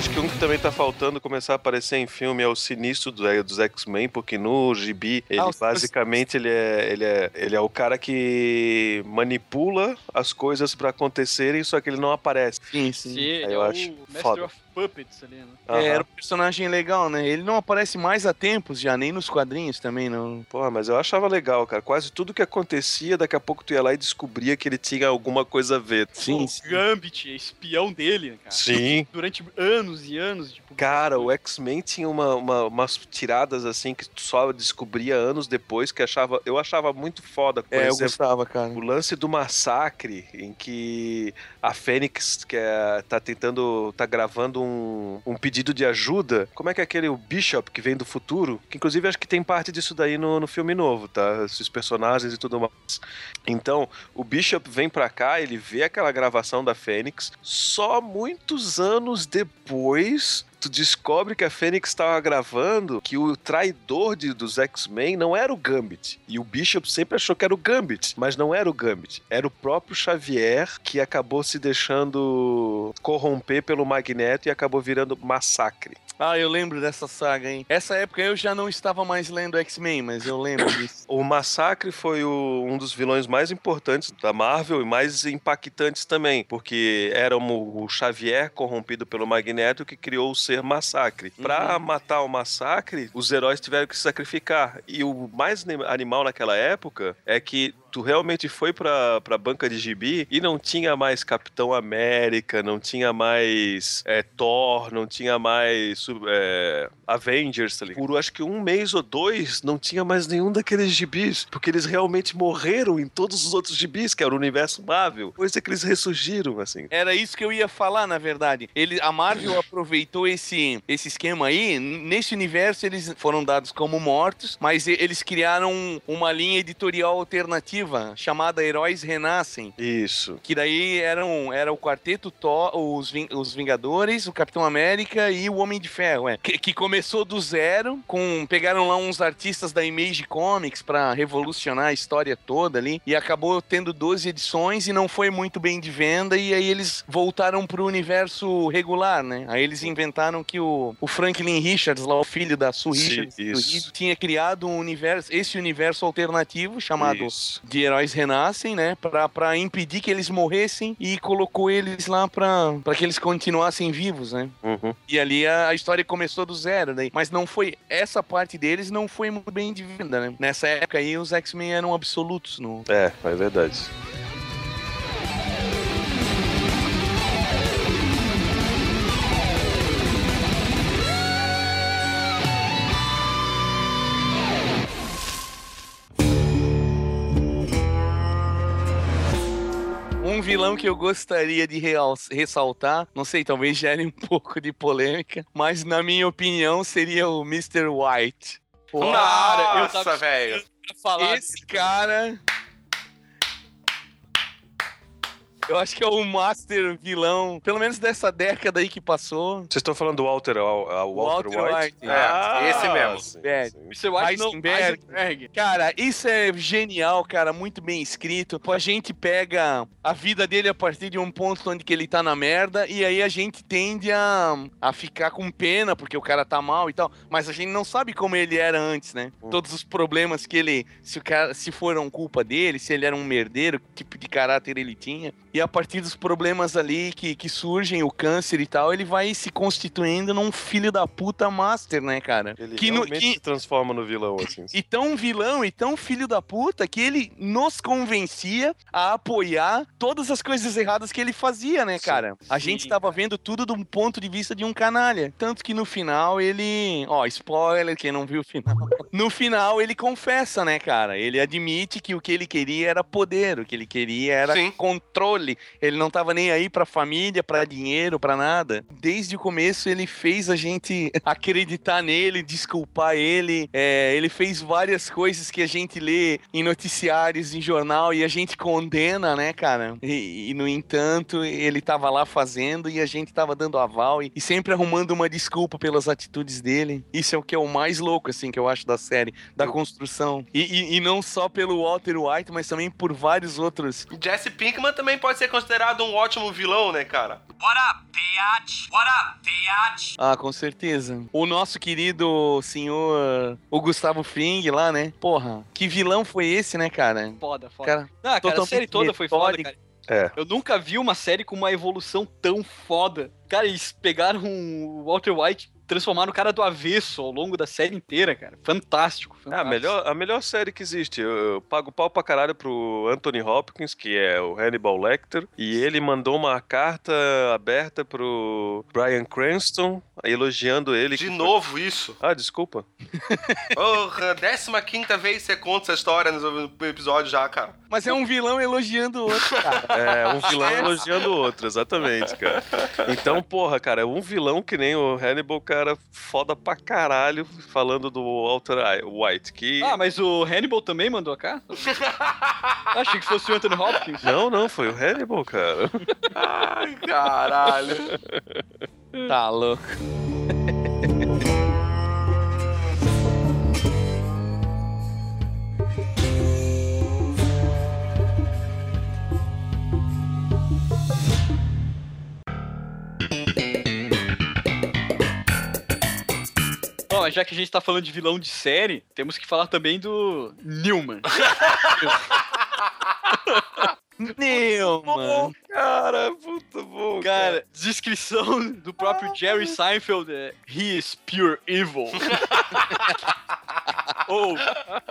acho que um que também tá faltando começar a aparecer em filme é o Sinistro do- dos X-Men, porque no gibi, ele Ah, basicamente ele é, ele, é, ele é o cara que manipula as coisas pra acontecerem, só que ele não aparece. Sim, sim. Sim, ele eu é acho foda. of Puppets ali, né? É, era um personagem legal, né? Ele não aparece mais há tempos já, nem nos quadrinhos também, não. Porra, mas eu achava legal, cara. Quase tudo que acontecia, daqui a pouco tu ia lá e descobria que ele tinha alguma coisa a ver. Sim, o sim. Gambit é espião dele, cara. Sim. Durante anos e anos. Tipo, Cara, o X-Men tinha uma, uma- umas tiradas assim que tu só descobria anos depois que achava. Eu achava muito foda. Por É, eu exemplo, gostava, cara. o lance do massacre, em que a Fênix que é, tá tentando. tá gravando um, um pedido de ajuda. Como é que é aquele o Bishop que vem do futuro? Que inclusive acho que tem parte disso daí no, no filme novo, tá? Esses personagens e tudo mais. Então, o Bishop vem pra cá, ele vê aquela gravação da Fênix, só muitos anos depois. Tu descobre que a Fênix estava gravando que o traidor de- dos X-Men não era o Gambit. E o Bishop sempre achou que era o Gambit, mas não era o Gambit. Era o próprio Xavier que acabou se deixando corromper pelo Magneto e acabou virando massacre. Ah, eu lembro dessa saga, hein? Essa época eu já não estava mais lendo X-Men, mas eu lembro disso. O Massacre foi o- um dos vilões mais importantes da Marvel e mais impactantes também, porque era o, o Xavier corrompido pelo Magneto que criou o ser Massacre. Pra matar o Massacre, os heróis tiveram que se sacrificar. E o mais animal naquela época é que tu realmente foi pra, pra banca de gibi e não tinha mais Capitão América, não tinha mais é, Thor, não tinha mais é, Avengers, tá ligado? Por acho que um mês ou dois não tinha mais nenhum daqueles gibis, porque eles realmente morreram em todos os outros gibis, que era o universo Marvel. Coisa que eles ressurgiram, assim. Era isso que eu ia falar, na verdade. Ele, a Marvel aproveitou esse, esse esquema aí. Nesse universo, eles foram dados como mortos, mas eles criaram uma linha editorial alternativa chamada Heróis Renascem. Isso. Que daí eram, era o quarteto Thor, os, Ving- os Vingadores, o Capitão América e o Homem de Ferro, é. Que, que começou do zero, com pegaram lá uns artistas da Image Comics pra revolucionar a história toda ali, e acabou tendo 12 edições e não foi muito bem de venda, e aí eles voltaram pro universo regular, né? Aí eles inventaram que o, o Franklin Richards, lá o filho da Sue Sim, Richards. Reed, tinha criado um universo, esse universo alternativo chamado Isso. De heróis renascem, né? Pra, pra impedir que eles morressem e colocou eles lá pra, pra que eles continuassem vivos, né? Uhum. E ali a, a história começou do zero, né? Mas não foi. Essa parte deles não foi muito bem de venda, né? Nessa época aí, os X-Men eram absolutos no. É, é verdade. Um vilão que eu gostaria de real- ressaltar, não sei, talvez gere um pouco de polêmica, mas na minha opinião seria o Mr. White. Cara, eu Nossa, tava velho. Esse cara. Eu acho que é o master vilão, pelo menos dessa década aí que passou. Vocês estão falando do Walter, ah, o Walter, Walter White? White. É, esse mesmo. sim, É. sim. Heisenberg. Heisenberg. Cara, isso é genial, cara, muito bem escrito. A gente pega a vida dele a partir de um ponto onde que ele tá na merda e aí a gente tende a, a ficar com pena porque o cara tá mal e tal, mas a gente não sabe como ele era antes, né? Hum. Todos os problemas que ele, se o cara, se foram culpa dele, se ele era um merdeiro, que tipo de caráter ele tinha. E a partir dos problemas ali que, que surgem, o câncer e tal, ele vai se constituindo num filho da puta master, né, cara? Ele que no, realmente que, se transforma no vilão, assim. e tão vilão e tão filho da puta que ele nos convencia a apoiar todas as coisas erradas que ele fazia, né, Sim. cara? A Sim, gente tava vendo tudo de um ponto de vista de um canalha. Tanto que no final ele. Ó, spoiler, quem não viu o final. No final ele confessa, né, cara? Ele admite que o que ele queria era poder, o que ele queria era Sim. controle. Ele não tava nem aí pra família, pra dinheiro, pra nada. Desde o começo ele fez a gente acreditar nele, desculpar ele. É, ele fez várias coisas que a gente lê em noticiários, em jornal e a gente condena, né, cara? E, e, no entanto, ele tava lá fazendo e a gente tava dando aval e, e sempre arrumando uma desculpa pelas atitudes dele. Isso é o que é o mais louco, assim, que eu acho da série, da construção. E, e- e não só pelo Walter White, mas também por vários outros Jesse Pinkman também pode pode ser considerado um ótimo vilão, né, cara? What up, biatch? What up? Ah, com certeza. O nosso querido senhor. O Gustavo Fring lá, né? Porra, que vilão foi esse, né, cara? Foda, foda. Cara, Não, cara, a série toda foi foda, cara. É. Eu nunca vi uma série com uma evolução tão foda. Cara, eles pegaram o Walter White, transformaram o cara do avesso ao longo da série inteira, cara. Fantástico. É, fantástico. a melhor, a melhor série que existe. Eu, eu pago pau pra caralho pro Anthony Hopkins, que é o Hannibal Lecter, e ele mandou uma carta aberta pro Brian Cranston, elogiando ele. De que- novo isso. Ah, desculpa. Porra, 15 vez que você conta essa história no episódio já, cara. Mas é um vilão elogiando o outro, cara. É, um vilão elogiando o outro, exatamente, cara. Então, porra, cara, um vilão que nem o Hannibal, cara, foda pra caralho, falando do Walter White, que... Ah, mas o Hannibal também mandou a carta? Achei que fosse o Anthony Hopkins. Não, não, foi o Hannibal, cara. Ai, caralho. Tá louco. Bom, já que a gente tá falando de vilão de série, temos que falar também do Newman. Newman. Cara, puta bom, Cara, descrição do próprio Jerry Seinfeld é He is pure evil. Ou,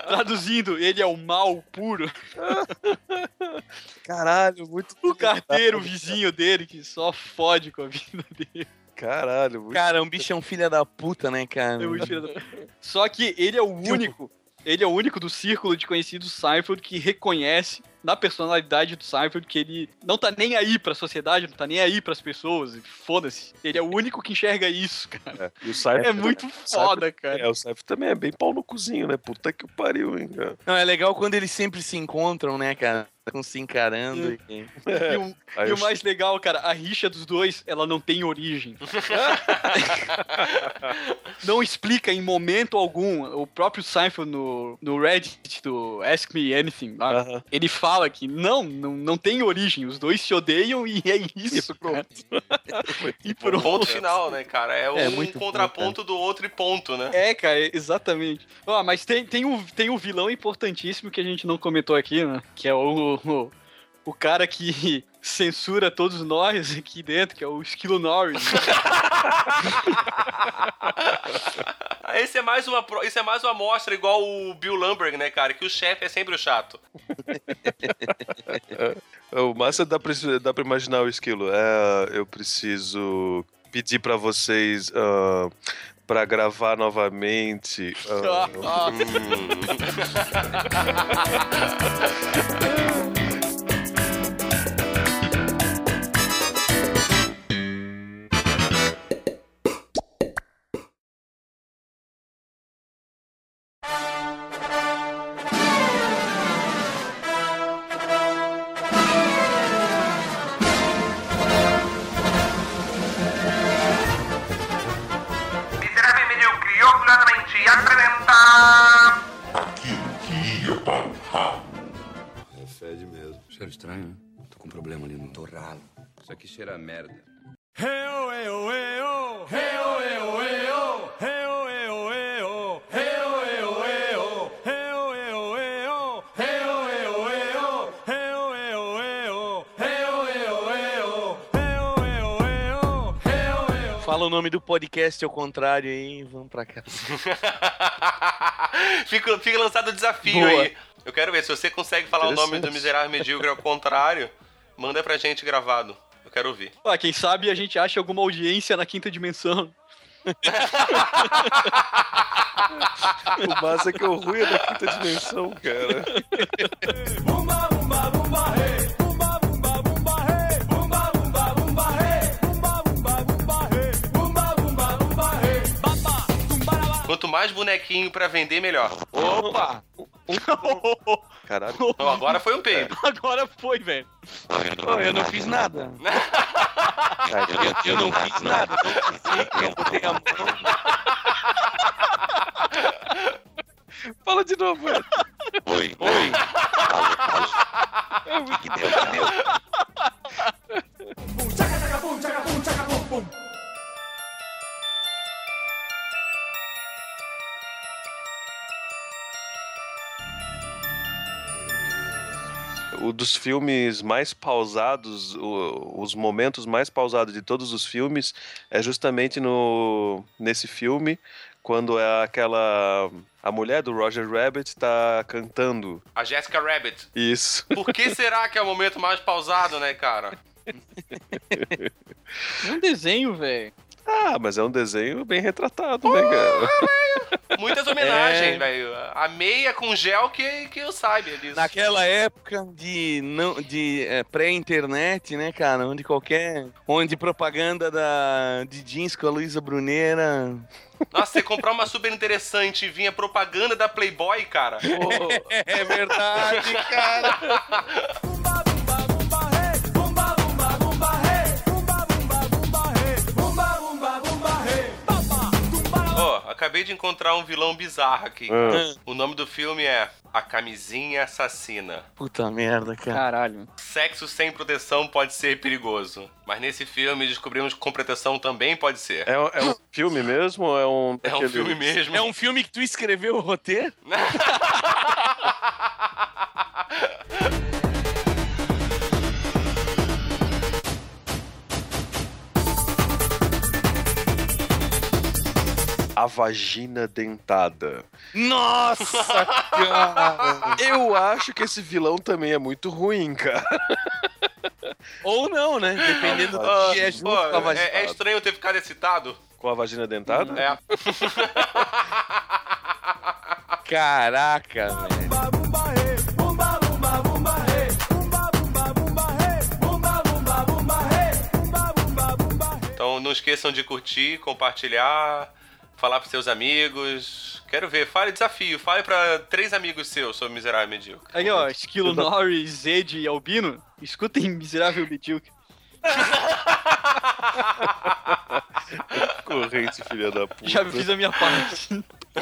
traduzindo, ele é o mal puro. Caralho, muito... O carteiro, o vizinho dele, que só fode com a vida dele. Caralho, muito... Cara, um bichão filha da puta, né, cara? É muito filho da- Só que ele é o único, ele é o único do círculo de conhecidos Seinfeld que reconhece na personalidade do Seinfeld que ele não tá nem aí pra sociedade, não tá nem aí pras pessoas, foda-se. Ele é o único que enxerga isso, cara. É, e o Seinfeld... É muito foda, cara. É, o Seinfeld também é bem pau no cozinho, né? Puta que o pariu, hein, cara. Não, é legal quando eles sempre se encontram, né, cara? Estão se encarando. e- E o, e o mais legal, cara, a rixa dos dois, ela não tem origem. não explica em momento algum. O próprio Seinfeld no, no Reddit do Ask Me Anything, lá, Aham. ele fala que não, não, não tem origem. Os dois se odeiam e é isso, cara. E pronto. ponto final, né, cara? É, É, um muito bom, contraponto do outro e ponto, né? É, cara, exatamente. Ó, mas tem, tem, um, tem um vilão importantíssimo que a gente não comentou aqui, né? Que é o, o, o cara que censura todos nós aqui dentro, que é o Esquilo Norris. Esse é mais uma, isso é mais uma amostra igual o Bill Lumberg, né, cara? Que o chefe é sempre o chato. O massa dá pra, dá pra imaginar o esquilo. É, eu preciso pedir pra vocês ah, pra gravar novamente. ah, Miserável estranho, né? Tô com um problema ali no torralo. Isso aqui cheira a merda. Fala o nome do podcast ao contrário aí, vamos pra cá. fica, fica lançado o desafio Boa. aí. Eu quero ver, se você consegue falar o nome do miserável medíocre ao contrário, manda pra gente gravado. Eu quero ouvir. Ó, quem sabe a gente acha alguma audiência na quinta dimensão. o massa é que o ruim é da quinta dimensão, cara. Quanto mais bonequinho pra vender, melhor. Opa! Caralho. Não, agora foi um peido. Agora foi, velho. Eu não fiz nada. Eu, não fiz nada. Fala de novo, velho. Oi, oi. Alô, alô. Que deu, que deu. Bum, tchaca, tchaca, bum, tchaca, bum, tchaca, bum. O dos filmes mais pausados, o- os momentos mais pausados de todos os filmes é justamente no nesse filme quando é aquela a mulher do Roger Rabbit tá cantando A Jessica Rabbit. isso. Por que será que é o momento mais pausado, né, cara? É um desenho, velho. Ah, mas é um desenho bem retratado, né, cara? Muitas É. homenagens, velho. A meia com gel que, que eu saiba disso. Naquela época de, não, de é, pré-internet, né, cara? Onde qualquer. Onde propaganda da, de jeans com a Luísa Bruneira. Nossa, você comprar uma super interessante e vinha propaganda da Playboy, cara. É verdade, cara. acabei de encontrar um vilão bizarro aqui. Ah. O nome do filme é A Camisinha Assassina. Puta merda, cara. Caralho. Sexo sem proteção pode ser perigoso. Mas nesse filme descobrimos que com proteção também pode ser. É, um- é um filme mesmo ou é um É um filme mesmo. É um filme que tu escreveu o roteiro? A vagina dentada. Nossa, cara. Eu acho que esse vilão também é muito ruim, cara. Ou não, né? Dependendo do Ah, que é junto pô, com a vagina. é, é estranho eu ter ficado excitado. Com a vagina dentada? É. Caraca, velho. Então não esqueçam de curtir, compartilhar, falar pros seus amigos. Quero ver, fale desafio, fale pra três amigos seus sobre Miserável e Medíocre. Aí, ó, Esquilo Norris, Zed e Albino, escutem Miserável Medíocre. Corrente, filha da puta. Já fiz a minha parte.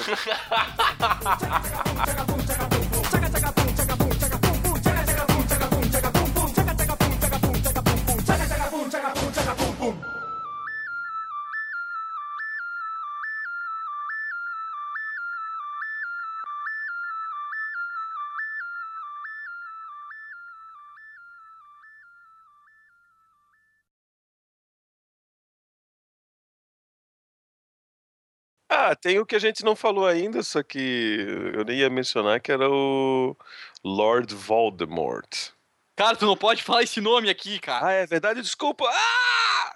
Ah, tem o que a gente não falou ainda, só que eu nem ia mencionar, que era o Lord Voldemort. Cara, tu não pode falar esse nome aqui, cara. Ah, é verdade? Desculpa. Ah!